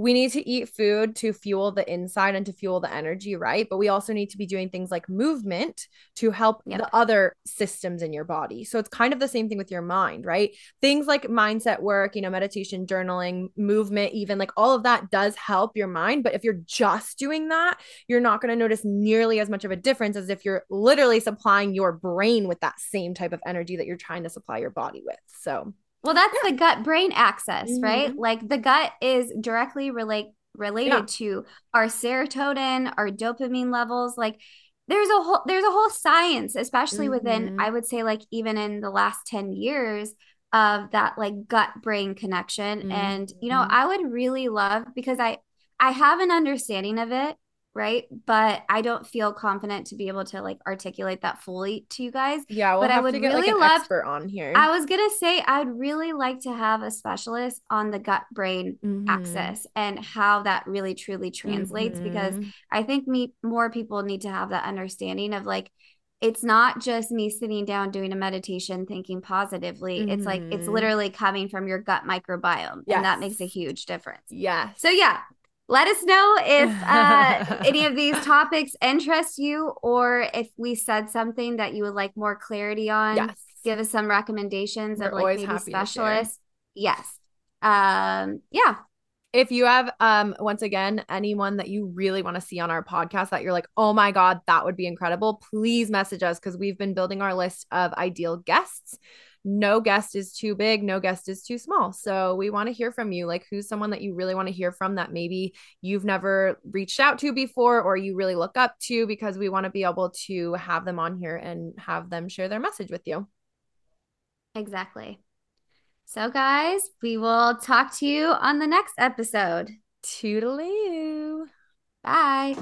we need to eat food to fuel the inside and to fuel the energy, right? But we also need to be doing things like movement to help yep. the other systems in your body. So it's kind of the same thing with your mind, right? Things like mindset work, you know, meditation, journaling, movement, even like all of that does help your mind. But if you're just doing that, you're not going to notice nearly as much of a difference as if you're literally supplying your brain with that same type of energy that you're trying to supply your body with. So well, that's yeah. the gut brain axis, mm-hmm. right? Like the gut is directly relate related yeah. to our serotonin, our dopamine levels. Like there's a whole there's a whole science, especially mm-hmm. within I would say like even in the last 10 years of that like gut brain connection. Mm-hmm. And you know, I would really love because I I have an understanding of it right but i don't feel confident to be able to like articulate that fully to you guys yeah we'll but i would get, really like, love expert on here i was gonna say i'd really like to have a specialist on the gut brain mm-hmm. axis and how that really truly translates mm-hmm. because i think me more people need to have that understanding of like it's not just me sitting down doing a meditation thinking positively mm-hmm. it's like it's mm-hmm. literally coming from your gut microbiome yes. and that makes a huge difference yeah so yeah let us know if uh, (laughs) any of these topics interest you or if we said something that you would like more clarity on. Yes. Give us some recommendations We're of like maybe specialists. Yes. Um, yeah. If you have um once again anyone that you really want to see on our podcast that you're like, "Oh my god, that would be incredible." Please message us cuz we've been building our list of ideal guests no guest is too big, no guest is too small. So we want to hear from you. Like, who's someone that you really want to hear from that maybe you've never reached out to before or you really look up to because we want to be able to have them on here and have them share their message with you. Exactly. So, guys, we will talk to you on the next episode. Toodaloo. Bye.